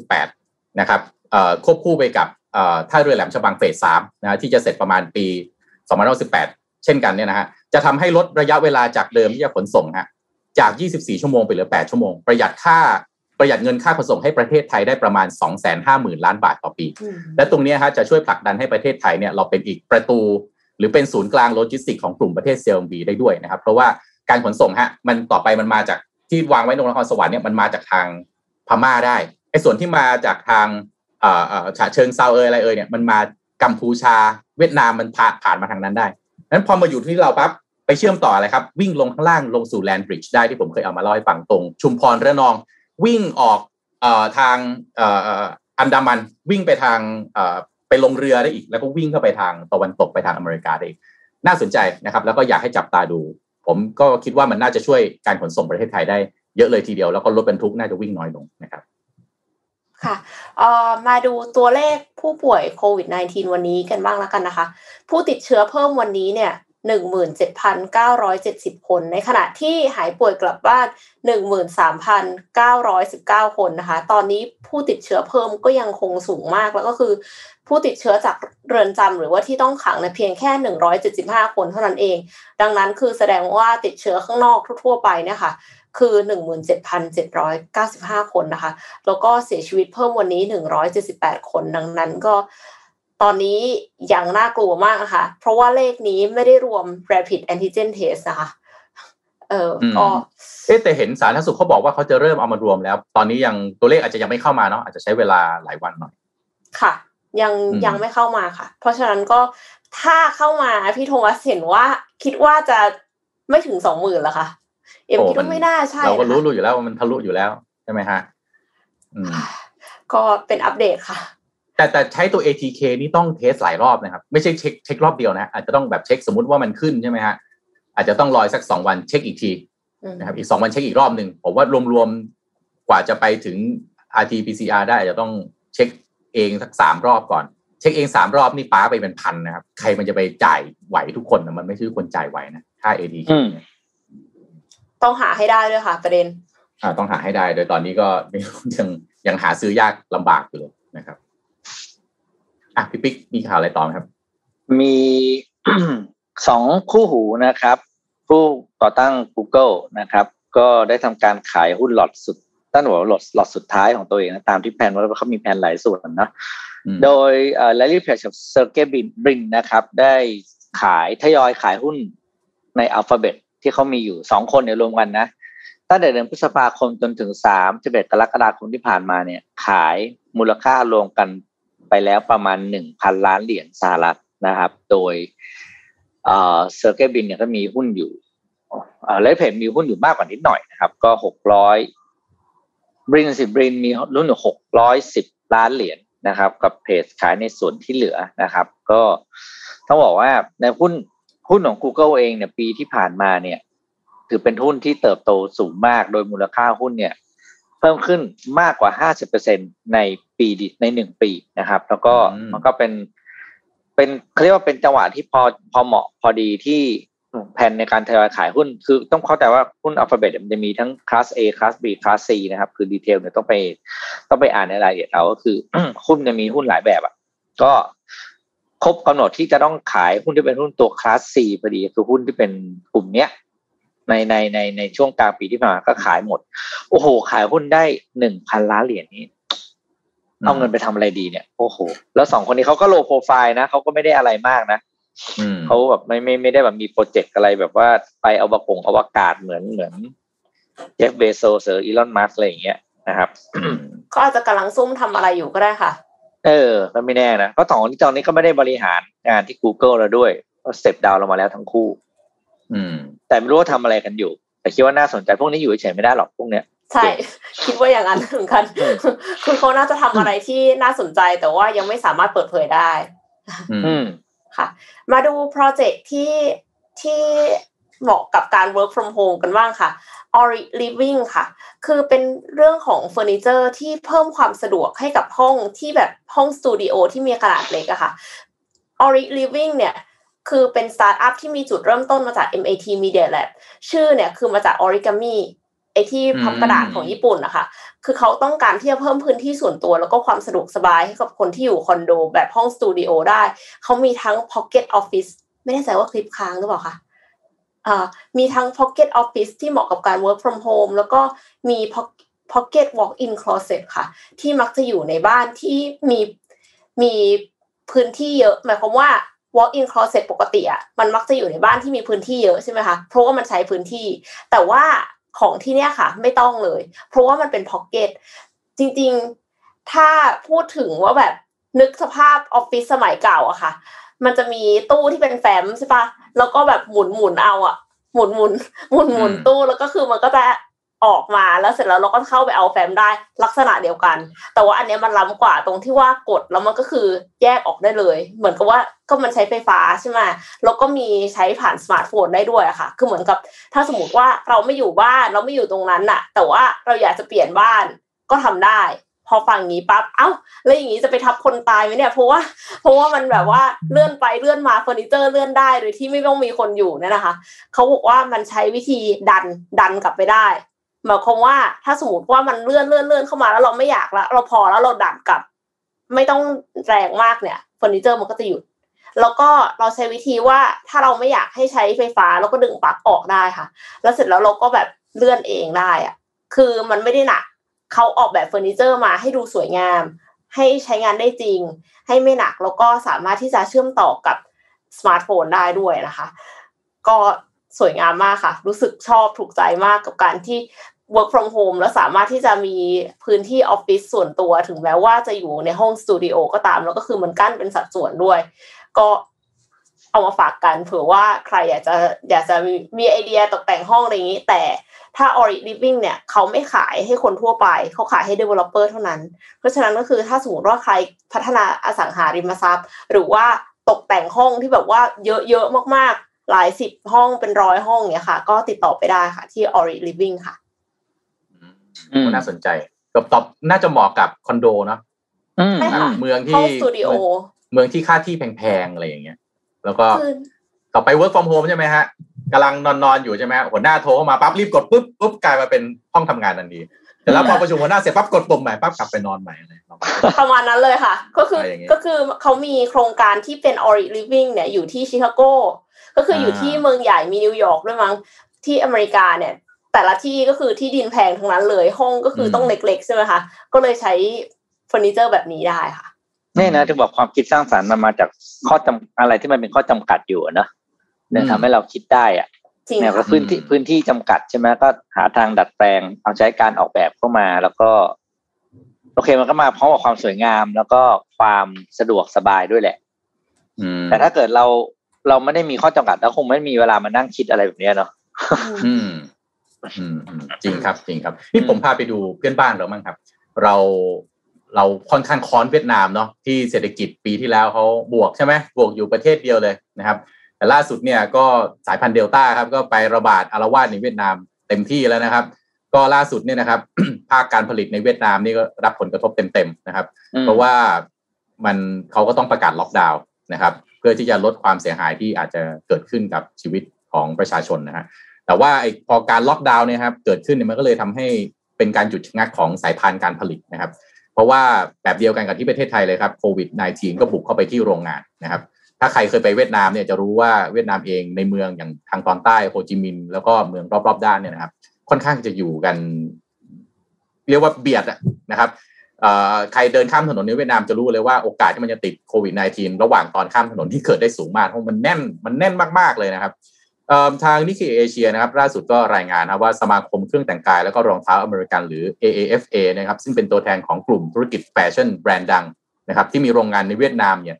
2568 นะครับควบคู่ไปกับท่าเรือแหลมฉบังเฟสสามนะที่จะเสร็จประมาณปี 2518เช่นกันเนี่ยนะฮะจะทำให้ลดระยะเวลาจากเดิมที่จะขนส่งฮะจาก 24 ชั่วโมงไปเหลือ 8 ชั่วโมง ประหยัดค่า ประหยัดเงินค่าขนส่งให้ประเทศไทยได้ประมาณ 250,000 ล้านบาทต่อปี และตรงนี้ฮะจะช่วยผลักดันให้ประเทศไทยเนี่ยเราเป็นอีกประตู หรือเป็นศูนย์กลางโลจิสติกส์ของกลุ่มประเทศ CLMV ได้ด้วยนะครับ เพราะว่าการขนส่งฮะมันต่อไปมันมาจากที่วางไว้ในนครสวรรค์เนี่ยมันมาจากทางพม่าได้ไอ้ส่วนที่มาจากทางฉะเชิงเทราเอยอะไรเอยเนี่ยมันมากัมพูชา เวียดนามมันผ่านผ่านมาทางนั้นได้นั้นพอมาอยู่ที่เราปั๊บไปเชื่อมต่ออะไรครับ วิ่งลงข้างล่างลงสู่แลนด์บริดจ์ได้ที่ผมเคยเอามาเล่าให้ฟังตรง ชุมพรระนอง วิ่งออกอทางอ,อันดามันวิ่งไปทางไปลงเรือได้อีก แล้วก็วิ่งเข้าไปทางตะวันตกไปทางอเมริกาได้อีก น่าสนใจนะครับ แล้วก็อยากให้จับตาดู ผมก็คิดว่ามันน่าจะช่วยการขนส่งประเทศไทยได้เยอะเลยทีเดียว แล้วก็รถบรรทุกน่าจะวิ่งน้อยลงนะครับค่ะมาดูตัวเลขผู้ป่วยโควิด -19 วันนี้กันบ้างแล้วกันนะคะ ผู้ติดเชื้อเพิ่มวันนี้เนี่ย 17,970 คน ในขณะที่หายป่วยกลับบ้าน 13,919 คนนะคะ ตอนนี้ผู้ติดเชื้อเพิ่มก็ยังคงสูงมากแล้วก็คือ ผู้ติดเชื้อจากเรือนจำหรือว่าที่ต้องขังในเพียงแค่ 175 คนเท่านั้นเอง ดังนั้นคือแสดงว่าติดเชื้อข้างนอกทั่วไปเนี่ยค่ะคือ 17,795 คนนะคะ แล้วก็เสียชีวิตเพิ่มวันนี้ 178 คน ดังนั้นก็ ตอนนี้ยังน่ากลัวมากนะคะ เพราะว่าเลขนี้ไม่ได้รวม rapid antigen test นะคะเออก็เอ๊แต่เห็นสาธารณสุขเขาบอกว่าเขาจะเริ่มเอามารวมแล้ว ตอนนี้ยังตัวเลขอาจจะยังไม่เข้ามาเนาะอาจจะใช้เวลาหลายวันหน่อย ค่ะ ยังยังไม่เข้ามาค่ะ เพราะฉะนั้นก็ถ้าเข้ามาพี่โทมัสเห็นว่า คิดว่าจะไม่ถึงสองหมื่นละค่ะ เอ็มคิดว่าไม่น่าใช่เราก็รู้รู้อยู่แล้วว่ามันทะลุอยู่แล้วใช่ไหมฮะก็เป็นอัปเดตค่ะ แต่แต่ใช้ตัว ATK นี่ต้องเทสหลายรอบนะครับ ไม่ใช่เช็คเช็ครอบเดียวนะอาจจะต้องแบบเช็คสมมติว่ามันขึ้นใช่ไหมฮะอาจจะต้องรอสักสองวันเช็คอีกทีนะครับอีกสองวันเช็คอีกรอบหนึ่งผมว่ารวมๆกว่าจะไปถึง RT-PCR ได้อาจจะต้องเช็คเองสักสามรอบก่อน เช็คเองสามรอบนี่ป้าไปเป็นพันนะครับ ใครมันจะไปจ่ายไหวทุกคนมันไม่ใช่คนจ่ายไหวนะค่า ATK ต้องหาให้ได้ด้วยค่ะ ประเด็น อ่าต้องหาให้ได้ โดยตอนนี้ก็ยังยังหาซื้อยากลำบากอยู่เลยนะครับ อะพี่ปิ๊กมีข่าวอะไรต่อไหมครับ มีสองคู่หูนะครับ ผู้ก่อตั้ง Google นะครับ ก็ได้ทำการขายหุ้นหลอดสุดตั้งหัวหลอดหลอดสุดท้ายของตัวเองนะตามที่แผนว่าเขามีแผนหลายส่วนนะโดยเอ่อ Larry Page กับ Sergey Brin นะครับ ได้ขายทยอยขายหุ้นใน Alphabet ที่เขามีอยู่สองคนเนี่ยรวมกันนะตั้งแต่เดือนพฤษภาคมจนถึงสามสิบเอ็ดกรกฎาคมที่ผ่านมาเนี่ย ขายมูลค่ารวมกัน ไปแล้วประมาณหนึ่งพันล้านเหรียญสหรัฐนะครับ โดยเซอร์เกบินเนี่ยก็มีหุ้นอยู่เอ่อเลเพจมีหุ้นอยู่มากกว่านิดหน่อยนะครับ ก็หกร้อยบรินสิบรินมีรุ่นหกร้อยสิบล้านเหรียญนะครับ กับเพจขายในส่วนที่เหลือนะครับ ก็ต้องบอกว่าในหุ้นหุ้นของ Google เองเนี่ยปีที่ผ่านมาเนี่ย ถือเป็นหุ้นที่เติบโตสูงมากโดยมูลค่าหุ้นเนี่ย เพิ่มขึ้นมากกว่า 50%ในปีดีในหนึ่งปีนะครับ แล้วก็อืมมันก็เป็นเป็นเขาเรียกว่าเป็นจังหวะที่พอพอเหมาะพอดีที่แผนในการทยอยขายหุ้น คือต้องเข้าใจว่าหุ้นอัลฟาเบตมันจะมีทั้งคลาส A คลาส B คลาส C นะครับ คือดีเทลเนี่ยต้องไปต้องไปอ่านในรายละเอียดเอาก็คือหุ้นจะมีหุ้นหลายแบบอะ ก็ครบกำหนดที่จะต้องขายหุ้นที่เป็นหุ้นตัวคลาส C พอดีคือหุ้นที่เป็นกลุ่มเนี้ย ในในในในช่วงกลางปีที่ผ่านมาก็ขายหมด โอ้โห ขายหุ้นได้หนึ่งพันล้านเหรียญนี้เอาเงินไปทำอะไรดีเนี่ยโอ้โห แล้วสองคนนี้เขาก็โลโปรไฟล์นะเขาก็ไม่ได้อะไรมากนะอืมเขาแบบไม่ไม่ไม่ได้แบบมีโปรเจกต์อะไรแบบว่าไปเอาบกงอวกาศเหมือนเหมือนJeff Bezos เอย Elon Musk อะไรอย่างเงี้ยนะครับเขาอาจจะกำลังซุ่มทำอะไรอยู่ก็ได้ค่ะ เออก็ไม่แน่นะเพราะสองคนที่ตอนนี้ก็ไม่ได้บริหารงานที่ Google แล้วด้วยก็ step down ลงมาแล้วทั้งคู่ อืม แต่ไม่รู้ว่าทำอะไรกันอยู่ แต่คิดว่าน่าสนใจพวกนี้อยู่เฉยๆไม่ได้หรอกพวกเนี้ยใช่ คิดว่าอย่างนั้นเหมือนกันอืมคือเขาน่าจะทำอะไรที่น่าสนใจแต่ว่ายังไม่สามารถเปิดเผยได้อืมอืมค่ะ มาดูโปรเจกต์ที่ที่เหมาะกับการ work from home กันบ้างค่ะ Ori Living ค่ะ คือเป็นเรื่องของเฟอร์นิเจอร์ที่เพิ่มความสะดวกให้กับห้องที่แบบห้องสตูดิโอที่มีขนาดเล็กอะค่ะ Ori Living เนี่ย คือเป็นสตาร์ทอัพที่มีจุดเริ่มต้นมาจาก MIT Media Lab ชื่อเนี่ยคือมาจาก Origami ไอที่พับกระดาษของญี่ปุ่นนะคะคือเขาต้องการที่จะเพิ่มพื้นที่ส่วนตัว แล้วก็ความสะดวกสบายให้กับคนที่อยู่คอนโดแบบห้องสตูดิโอได้ เขามีทั้ง Pocket Office ไม่แน่ใจว่าคลิปค้างหรือเปล่าคะอ่ามีทั้ง Pocket Office ที่เหมาะกับการ work from home แล้วก็มี Pocket Walk-in Closet ค่ะ ที่มักจะอยู่ในบ้านที่มีมีพื้นที่เยอะ หมายความว่า walk-in closet ปกติอะมันมักจะอยู่ในบ้านที่มีพื้นที่เยอะใช่ไหมคะเพราะว่ามันใช้พื้นที่ แต่ว่าของที่เนี้ยค่ะ ไม่ต้องเลย เพราะว่ามันเป็น pocket จริงๆถ้าพูดถึงว่าแบบนึกสภาพออฟฟิศสมัยเก่าอะค่ะ มันจะมีตู้ที่เป็นแฟ้มใช่ปะแล้วก็แบบหมุนหมุนๆเอาอะหมุนหมุนหมุนหมุนอืมตู้แล้วก็คือมันก็จะ ออกมาแล้วเสร็จแล้วเราก็เข้าไปเอาแฟ้มได้ลักษณะเดียวกัน แต่ว่าอันเนี้ยมันล้ำกว่าตรงที่ว่ากดแล้วมันก็คือแยกออกได้เลย เหมือนกับว่าก็มันใช้ไฟฟ้าใช่ไหมแล้วก็มีใช้ผ่านสมาร์ทโฟนได้ด้วยอะค่ะ คือเหมือนกับถ้าสมมติว่าเราไม่อยู่บ้านเราไม่อยู่ตรงนั้นน่ะ แต่ว่าเราอยากจะเปลี่ยนบ้านก็ทำได้ พอฟังอย่างนี้ปั๊บเอ้า แล้วอย่างนี้จะไปทับคนตายไหมเนี่ยเพราะว่าเพราะว่ามันแบบว่าเลื่อนไปเลื่อนมาเฟอร์นิเจอร์เลื่อนได้โดยที่ไม่ต้องมีคนอยู่เนี่ยนะคะเขาบอกว่ามันใช้วิธีดันดันกลับไปได้ หมายความว่าถ้าสมมติว่ามันเลื่อนเลื่อนเลื่อนเข้ามาแล้วเราไม่อยากละเราพอแล้วเราดันกลับ ไม่ต้องแรงมากเนี่ยเฟอร์นิเจอร์มันก็จะหยุดแล้วก็เราใช้วิธีว่าถ้าเราไม่อยากให้ใช้ไฟฟ้าเราก็ดึงปลั๊กออกได้ค่ะ แล้วเสร็จแล้วเราก็แบบเลื่อนเองได้อะคือมันไม่ได้หนักเขาออกแบบเฟอร์นิเจอร์มาให้ดูสวยงาม ให้ใช้งานได้จริง ให้ไม่หนักแล้วก็สามารถที่จะเชื่อมต่อกับสมาร์ทโฟนได้ด้วยนะคะ ก็ สวยงามมากค่ะ รู้สึกชอบถูกใจมากกับการที่ work from home แล้วสามารถที่จะมีพื้นที่ออฟฟิศส่วนตัวถึงแม้ว่าจะอยู่ในห้องสตูดิโอก็ตาม แล้วก็คือมันกั้นเป็นสัดส่วนด้วย ก็เอามาฝากกันเผื่อว่าใครอยากจะอยากจะมีมีไอเดียตกแต่งห้องอะไรอย่างนี้ แต่ถ้า Ori Living เนี่ยเขาไม่ขายให้คนทั่วไป เขาขายให้ developer เท่านั้น เพราะฉะนั้นก็คือถ้าสมมติว่าใครพัฒนาอสังหาริมทรัพย์ หรือว่าตกแต่งห้องที่แบบว่าเยอะๆมากๆ หลายสิบห้องเป็นร้อยห้องเนี่ยค่ะ ก็ติดต่อไปได้ค่ะ ที่ Ori Living ค่ะอืมน่าสนใจกับตอบน่าจะเหมาะกับคอนโดเนาะอืมใช่ค่ะเมืองห้ที่องสตูดิโอเมืองที่ค่าที่แพงๆอะไรอย่างเงี้ย แล้วก็คือต่อไป work from home ใช่ไหมฮะกำลังนอนๆอยู่ใช่ไหมฮะหัวหน้าโทรเข้ามาปั๊บรีบกดปุ๊บปุ๊บกลายมาเป็นห้องทำงานทันทีแต่แล้วพอประชุมหัวหน้าเสร็จปั๊บกดปุ่มใหม่ปั๊บกลับไปนอนใหม่อะไรประมาณนั้นประมาณนั้นเลยค่ะ ก็คืออะไรอย่างงี้ก็คือเขามีโครงการที่เป็น Ori Living เนี่ยอยู่ที่ชิคาโก ก็คืออยู่อ่าที่เมืองใหญ่มีนิวยอร์กด้วยมั้งที่อเมริกาเนี่ย แต่ละที่ก็คือที่ดินแพงทั้งนั้นเลยห้องก็คือต้องเล็กๆใช่ไหมคะก็เลยใช้เฟอร์นิเจอร์แบบนี้ได้ค่ะนี่นะถึงบอกความคิดสร้างสรรค์มันมาจากข้อจำอะไรที่มันเป็นข้อจำกัดอยู่อะเนอะเนี่ยอืมทำให้เราคิดได้อะจริงเนี่ยก็ค่ะพื้นที่อืมพื้นที่จำกัดใช่ไหมก็หาทางดัดแปลง เอาใช้การออกแบบเข้ามาแล้วก็ โอเคมันก็มาพร้อมกับความสวยงามแล้วก็ความสะดวกสบายด้วยแหละอืมแต่ถ้าเกิดเรา เราไม่ได้มีข้อจำกัดแล้วคงไม่มีเวลามานั่งคิดอะไรแบบเนี้ยเนาะอืมอืมอืมจริงครับ จริงครับนี่ผมพาไปดูเพื่อนบ้านเราบ้างครับ เราเราค่อนข้างค้อนเวียดนามเนาะที่เศรษฐกิจปีที่แล้วเขาบวกใช่ไหมบวกอยู่ประเทศเดียวเลยนะครับ แต่ล่าสุดเนี่ยก็สายพันธุ์เดลต้าครับ ก็ไประบาดอารวาสในเวียดนามเต็มที่แล้วนะครับ ก็ล่าสุดเนี่ยนะครับ ภาคการผลิตในเวียดนามนี่ก็รับผลกระทบเต็มๆนะครับอืมเพราะว่ามันเขาก็ต้องประกาศล็อกดาวน์นะครับ เพื่อที่จะลดความเสียหายที่อาจจะเกิดขึ้นกับชีวิตของประชาชนนะฮะแต่ว่าไอ้พอการล็อกดาวน์เนี่ยครับเกิดขึ้นเนี่ยมันก็เลยทำให้เป็นการหยุดชะงักของสายพานการผลิตนะครับ เพราะว่าแบบเดียวกันกับที่ประเทศไทยเลยครับโควิด -19 ก็บุกเข้าไปที่โรงงานนะครับถ้าใครเคยไปเวียดนามเนี่ยจะรู้ว่าเวียดนามเองในเมืองอย่างทางตอนใต้โฮจิมินห์แล้วก็เมืองรอบๆ ด้านเนี่ยนะครับ ค่อนข้างจะอยู่กัน เรียกว่าเบียดนะครับ ใครเดินข้ามถนนในเวียดนามจะรู้เลยว่าโอกาสที่มันจะติดโควิด -19 ระหว่างตอนข้ามถนนที่เกิดได้สูงมากเพราะมันแน่นมันแน่นมากๆเลยนะครับทาง Nikkei Asia นะครับล่าสุดก็รายงานนะว่าสมาคมเครื่องแต่งกายแล้วก็รองเท้าอเมริกันหรือ AAFA นะครับซึ่งเป็นตัวแทนของกลุ่มธุรกิจแฟชั่นแบรนด์ดังนะครับที่มีโรงงานในเวียดนามเนี่ย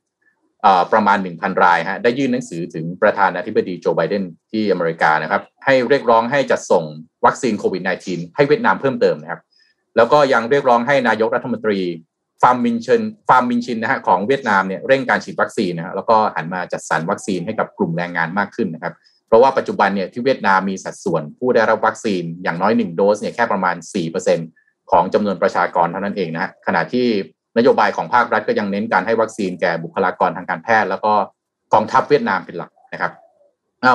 ประมาณ 1,000 รายฮะได้ยื่นหนังสือถึงประธานาธิบดีโจไบเดนที่อเมริกานะครับให้เรียกร้องให้จัดส่งวัคซีนโควิด -19 ให้เวียดนามเพิ่มเติมนะครับ แล้วก็ยังเรียกร้องให้นายกรัฐมนตรีฝ่ามมิญจิ๊ญฝ่ามมิญจิ๊ญนะฮะของเวียดนามเนี่ยเร่งการฉีดวัคซีนนะฮะแล้วก็หันมาจัดสรรวัคซีนให้กับกลุ่มแรงงานมากขึ้นนะครับ เพราะว่าปัจจุบันเนี่ยที่เวียดนามมีสัดส่วนผู้ได้รับวัคซีนอย่างน้อย 1 โดสเนี่ยแค่ประมาณ 4%ของจำนวนประชากรเท่านั้นเองนะฮะขณะที่นโยบายของภาครัฐก็ยังเน้นการให้วัคซีนแก่บุคลากรทางการแพทย์ แล้วก็กองทัพเวียดนามเป็นหลักนะครับ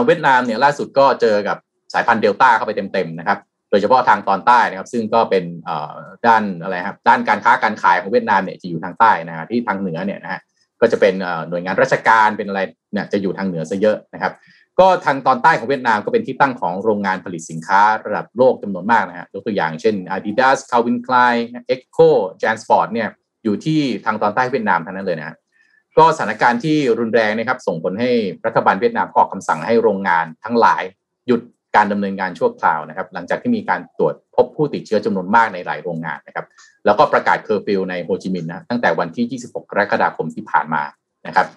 เวียดนามเนี่ยล่าสุดก็เจอกับสายพันธุ์เดลต้าเข้าไปเต็มๆนะครับ ดยเฉพาะทางตอนใต้นะครับ ซึ่งก็เป็นด้านอะไรครับด้านการค้าการขายของเวียดนามเนี่ยจะอยู่ทางใต้นะฮะที่ทางเหนือเนี่ยนะฮะก็จะเป็นหน่วยงานราชการเป็นอะไรเนี่ยจะอยู่ทางเหนือซะเยอะนะครับ ก็ทางตอนใต้ของเวียดนามก็เป็นที่ตั้งของโรงงานผลิตสินค้าระดับโลกจำนวนมากนะฮะยกตัวอย่างเช่น Adidas Calvin Klein Echo Jansport เนี่ยอยู่ที่ทางตอนใต้เวียดนามทั้งนั้นเลยนะฮะก็สถานการณ์ที่รุนแรงนะครับส่งผลให้รัฐบาลเวียดนามออกคำสั่งให้โรงงานทั้งหลายหยุด การดำเนินงานชั่วคราวนะครับ หลังจากที่มีการตรวจพบผู้ติดเชื้อจำนวนมากในหลายโรงงานนะครับ แล้วก็ประกาศเคอร์ฟิวในโฮจิมินห์นะตั้งแต่วันที่ 26 กรกฎาคมที่ผ่านมานะครับ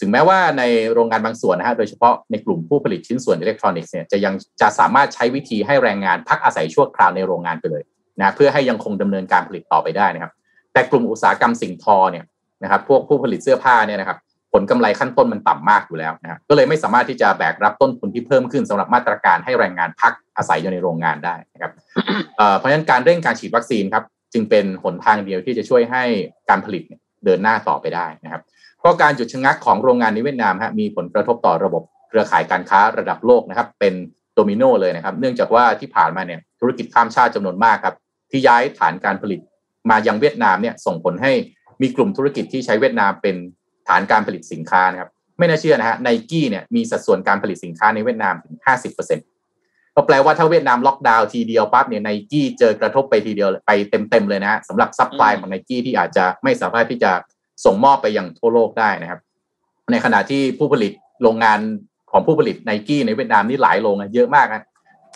ถึงแม้ว่าในโรงงานบางส่วนนะฮะโดยเฉพาะในกลุ่มผู้ผลิตชิ้นส่วนอิเล็กทรอนิกส์เนี่ยจะยังจะสามารถใช้วิธีให้แรงงานพักอาศัยชั่วคราวในโรงงานไปเลยนะเพื่อให้ยังคงดำเนินการผลิตต่อไปได้นะครับ แต่กลุ่มอุตสาหกรรมสิ่งทอเนี่ยนะครับพวกผู้ผลิตเสื้อผ้าเนี่ยนะครับ ผลกำไรขั้นต้นมันต่ำมากอยู่แล้วนะครับก็เลยไม่สามารถที่จะแบกรับต้นทุนที่เพิ่มขึ้นสำหรับมาตรการให้แรงงานพักอาศัยอยู่ในโรงงานได้นะครับเพราะฉะนั้นการเร่งการฉีดวัคซีนครับจึงเป็นหนทางเดียวที่จะช่วยให้การผลิตเดินหน้าต่อไปได้นะครับก็การหยุดชะงักของโรงงานในเวียดนามฮะมีผลกระทบต่อระบบเครือข่ายการค้าระดับโลกนะครับ เป็นโดมิโนเลยนะครับ เนื่องจากว่าที่ผ่านมาเนี่ยธุรกิจข้ามชาติจำนวนมากครับที่ย้ายฐานการผลิตมายังเวียดนามเนี่ยส่งผลให้มีกลุ่มธุรกิจที่ใช้เวียดนามเป็น ฐานการผลิตสินค้านะครับไม่น่าเชื่อนะฮะไนกี้เนี่ยมีสัดส่วนการผลิตสินค้าในเวียดนามถึง 50%ก็แปลว่าถ้าเวียดนามล็อกดาวน์ทีเดียวปั๊บเนี่ยไนกี้เจอกระทบไปทีเดียวไปเต็มๆเลยนะฮะสำหรับ supply ของไนกี้ที่อาจจะไม่สามารถที่จะส่งมอบไปยังทั่วโลกได้นะครับ ในขณะที่ผู้ผลิตโรงงานของผู้ผลิตไนกี้ในเวียดนามนี่หลายโรงนะเยอะมากนะ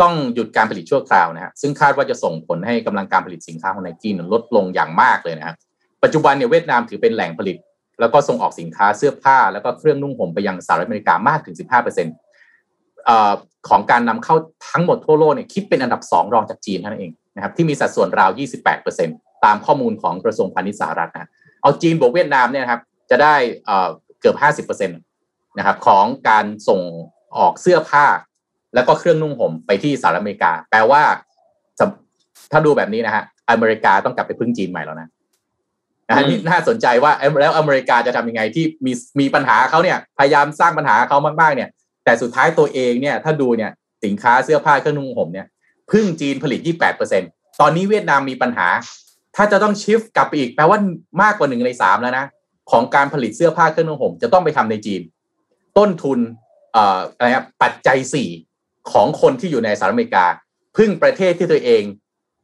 ต้องหยุดการผลิตชั่วคราวนะฮะซึ่งคาดว่าจะส่งผลให้กำลังการผลิตสินค้าของไนกี้ลดลงอย่างมากเลยนะครับปัจจุบันเนี่ยเวียดนามถือเป็นแหล่งผลิต แล้วก็ส่งออกสินค้าเสื้อผ้า แล้วก็เครื่องนุ่งห่มไปยังสหรัฐอเมริกามากถึง 15%เอของการนำเข้าทั้งหมดทั่วโลกเนี่ยคิดเป็นอันดับ 2 รองจากจีนเท่านั้นเองนะครับที่มีสัดส่วนราว 28%ตามข้อมูลของกระทรวงพาณิชย์สหรัฐนะเอาจีนบวกเวียดนามเนี่ยครับจะได้เอ่อเกือบ 50%นะครับของการส่งออกเสื้อผ้า แล้วก็เครื่องนุ่งห่มไปที่สหรัฐอเมริกา แปลว่าถ้าดูแบบนี้นะฮะอเมริกาต้องกลับไปพึ่งจีนใหม่แล้วนะ นะฮะนี่น่าสนใจว่าแล้วอเมริกาจะทำยังไงที่มีมีปัญหาเขาเนี่ยพยายามสร้างปัญหาเขามากๆเนี่ย แต่สุดท้ายตัวเองเนี่ยถ้าดูเนี่ยสินค้าเสื้อผ้าเครื่องนุ่งห่มเนี่ยพึ่งจีนผลิต 28%ตอนนี้เวียดนามมีปัญหา ถ้าจะต้องชิฟกลับไปอีกแปลว่ามากกว่าหนึ่งในสามแล้วนะของการผลิตเสื้อผ้าเครื่องนุ่งห่มจะต้องไปทำในจีน ต้นทุนเอ่ออะไรครับปัจจัยสี่ของคนที่อยู่ในสหรัฐอเมริกา พึ่งประเทศที่ตัวเอง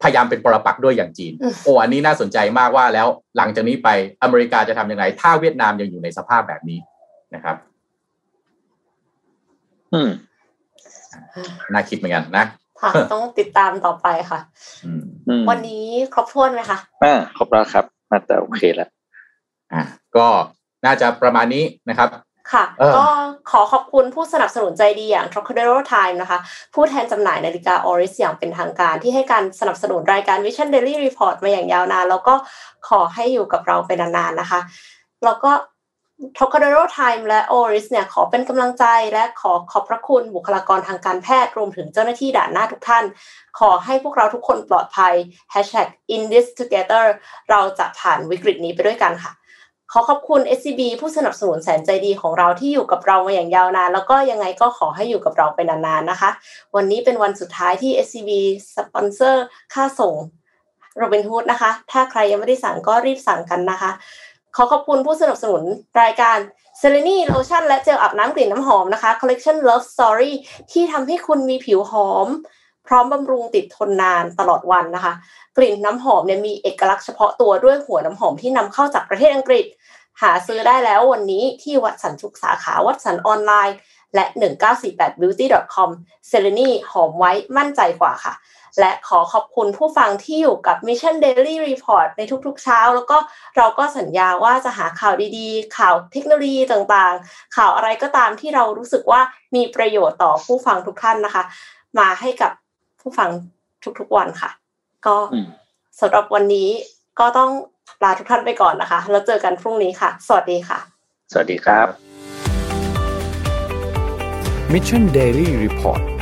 พยายามเป็นปรปักษ์ด้วยอย่างจีน โอ้อันนี้น่าสนใจมากว่าแล้วหลังจากนี้ไปอเมริกาจะทำยังไง ถ้าเวียดนามยังอยู่ในสภาพแบบนี้นะครับ อืมน่าคิดเหมือนกันนะค่ะต้องติดตามต่อไปค่ะอืมอืมวันนี้ครบถ้วนไหมคะอ่าครบแล้วครับน่าจะโอเคแล้วอะก็น่าจะประมาณนี้นะครับ ค่ะเออก็ขอขอบคุณผู้สนับสนุนใจดีอย่าง Trocadero Time นะคะ ผู้แทนจำหน่ายนาฬิกา Oris อย่างเป็นทางการที่ให้การสนับสนุนรายการ Vision Daily Report มาอย่างยาวนาน แล้วก็ขอให้อยู่กับเราไปนานๆนะคะ แล้วก็ Trocadero Time และ Oris เนี่ยขอเป็นกำลังใจและขอขอบพระคุณบุคลากรทางการแพทย์รวมถึงเจ้าหน้าที่ด่านหน้าทุกท่าน ขอให้พวกเราทุกคนปลอดภัย Hashtag in this together เราจะผ่านวิกฤตนี้ไปด้วยกันค่ะ ขอขอบคุณ SCB ผู้สนับสนุนแสนใจดีของเราที่อยู่กับเรามาอย่างยาวนาน แล้วก็ยังไงก็ขอให้อยู่กับเราไปนานๆนะคะ วันนี้เป็นวันสุดท้ายที่ SCB สปอนเซอร์ค่าส่งโรบินฮูดนะคะ ถ้าใครยังไม่ได้สั่งก็รีบสั่งกันนะคะ ขอขอบคุณผู้สนับสนุนรายการเซเลนีโลชั่นและเจลอาบน้ำกลิ่นน้ำหอมนะคะ Collection Love Story ที่ทำให้คุณมีผิวหอม พร้อมบำรุงติดทนนานตลอดวันนะคะ กลิ่นน้ำหอมเนี่ยมีเอกลักษณ์เฉพาะตัวด้วยหัวน้ำหอมที่นำเข้าจากประเทศอังกฤษ หาซื้อได้แล้ววันนี้ที่วัดสันทุกสาขาวัดสันออนไลน์ และ 1948beauty.com เซเลนีหอมไว้มั่นใจกว่าค่ะ และขอขอบคุณผู้ฟังที่อยู่กับ Mission Daily Report ในทุกๆเช้า แล้วก็เราก็สัญญาว่าจะหาข่าวดีๆ ข่าวเทคโนโลยีต่างๆ ข่าวอะไรก็ตามที่เรารู้สึกว่ามีประโยชน์ต่อผู้ฟังทุกท่านนะคะ มาให้กับผู้ฟังทุกๆวันค่ะ ก็อืมสำหรับวันนี้ก็ต้อง ลาทุกท่านไปก่อนนะคะ แล้วเจอกันพรุ่งนี้ค่ะ สวัสดีค่ะ สวัสดีครับ Mission Daily Report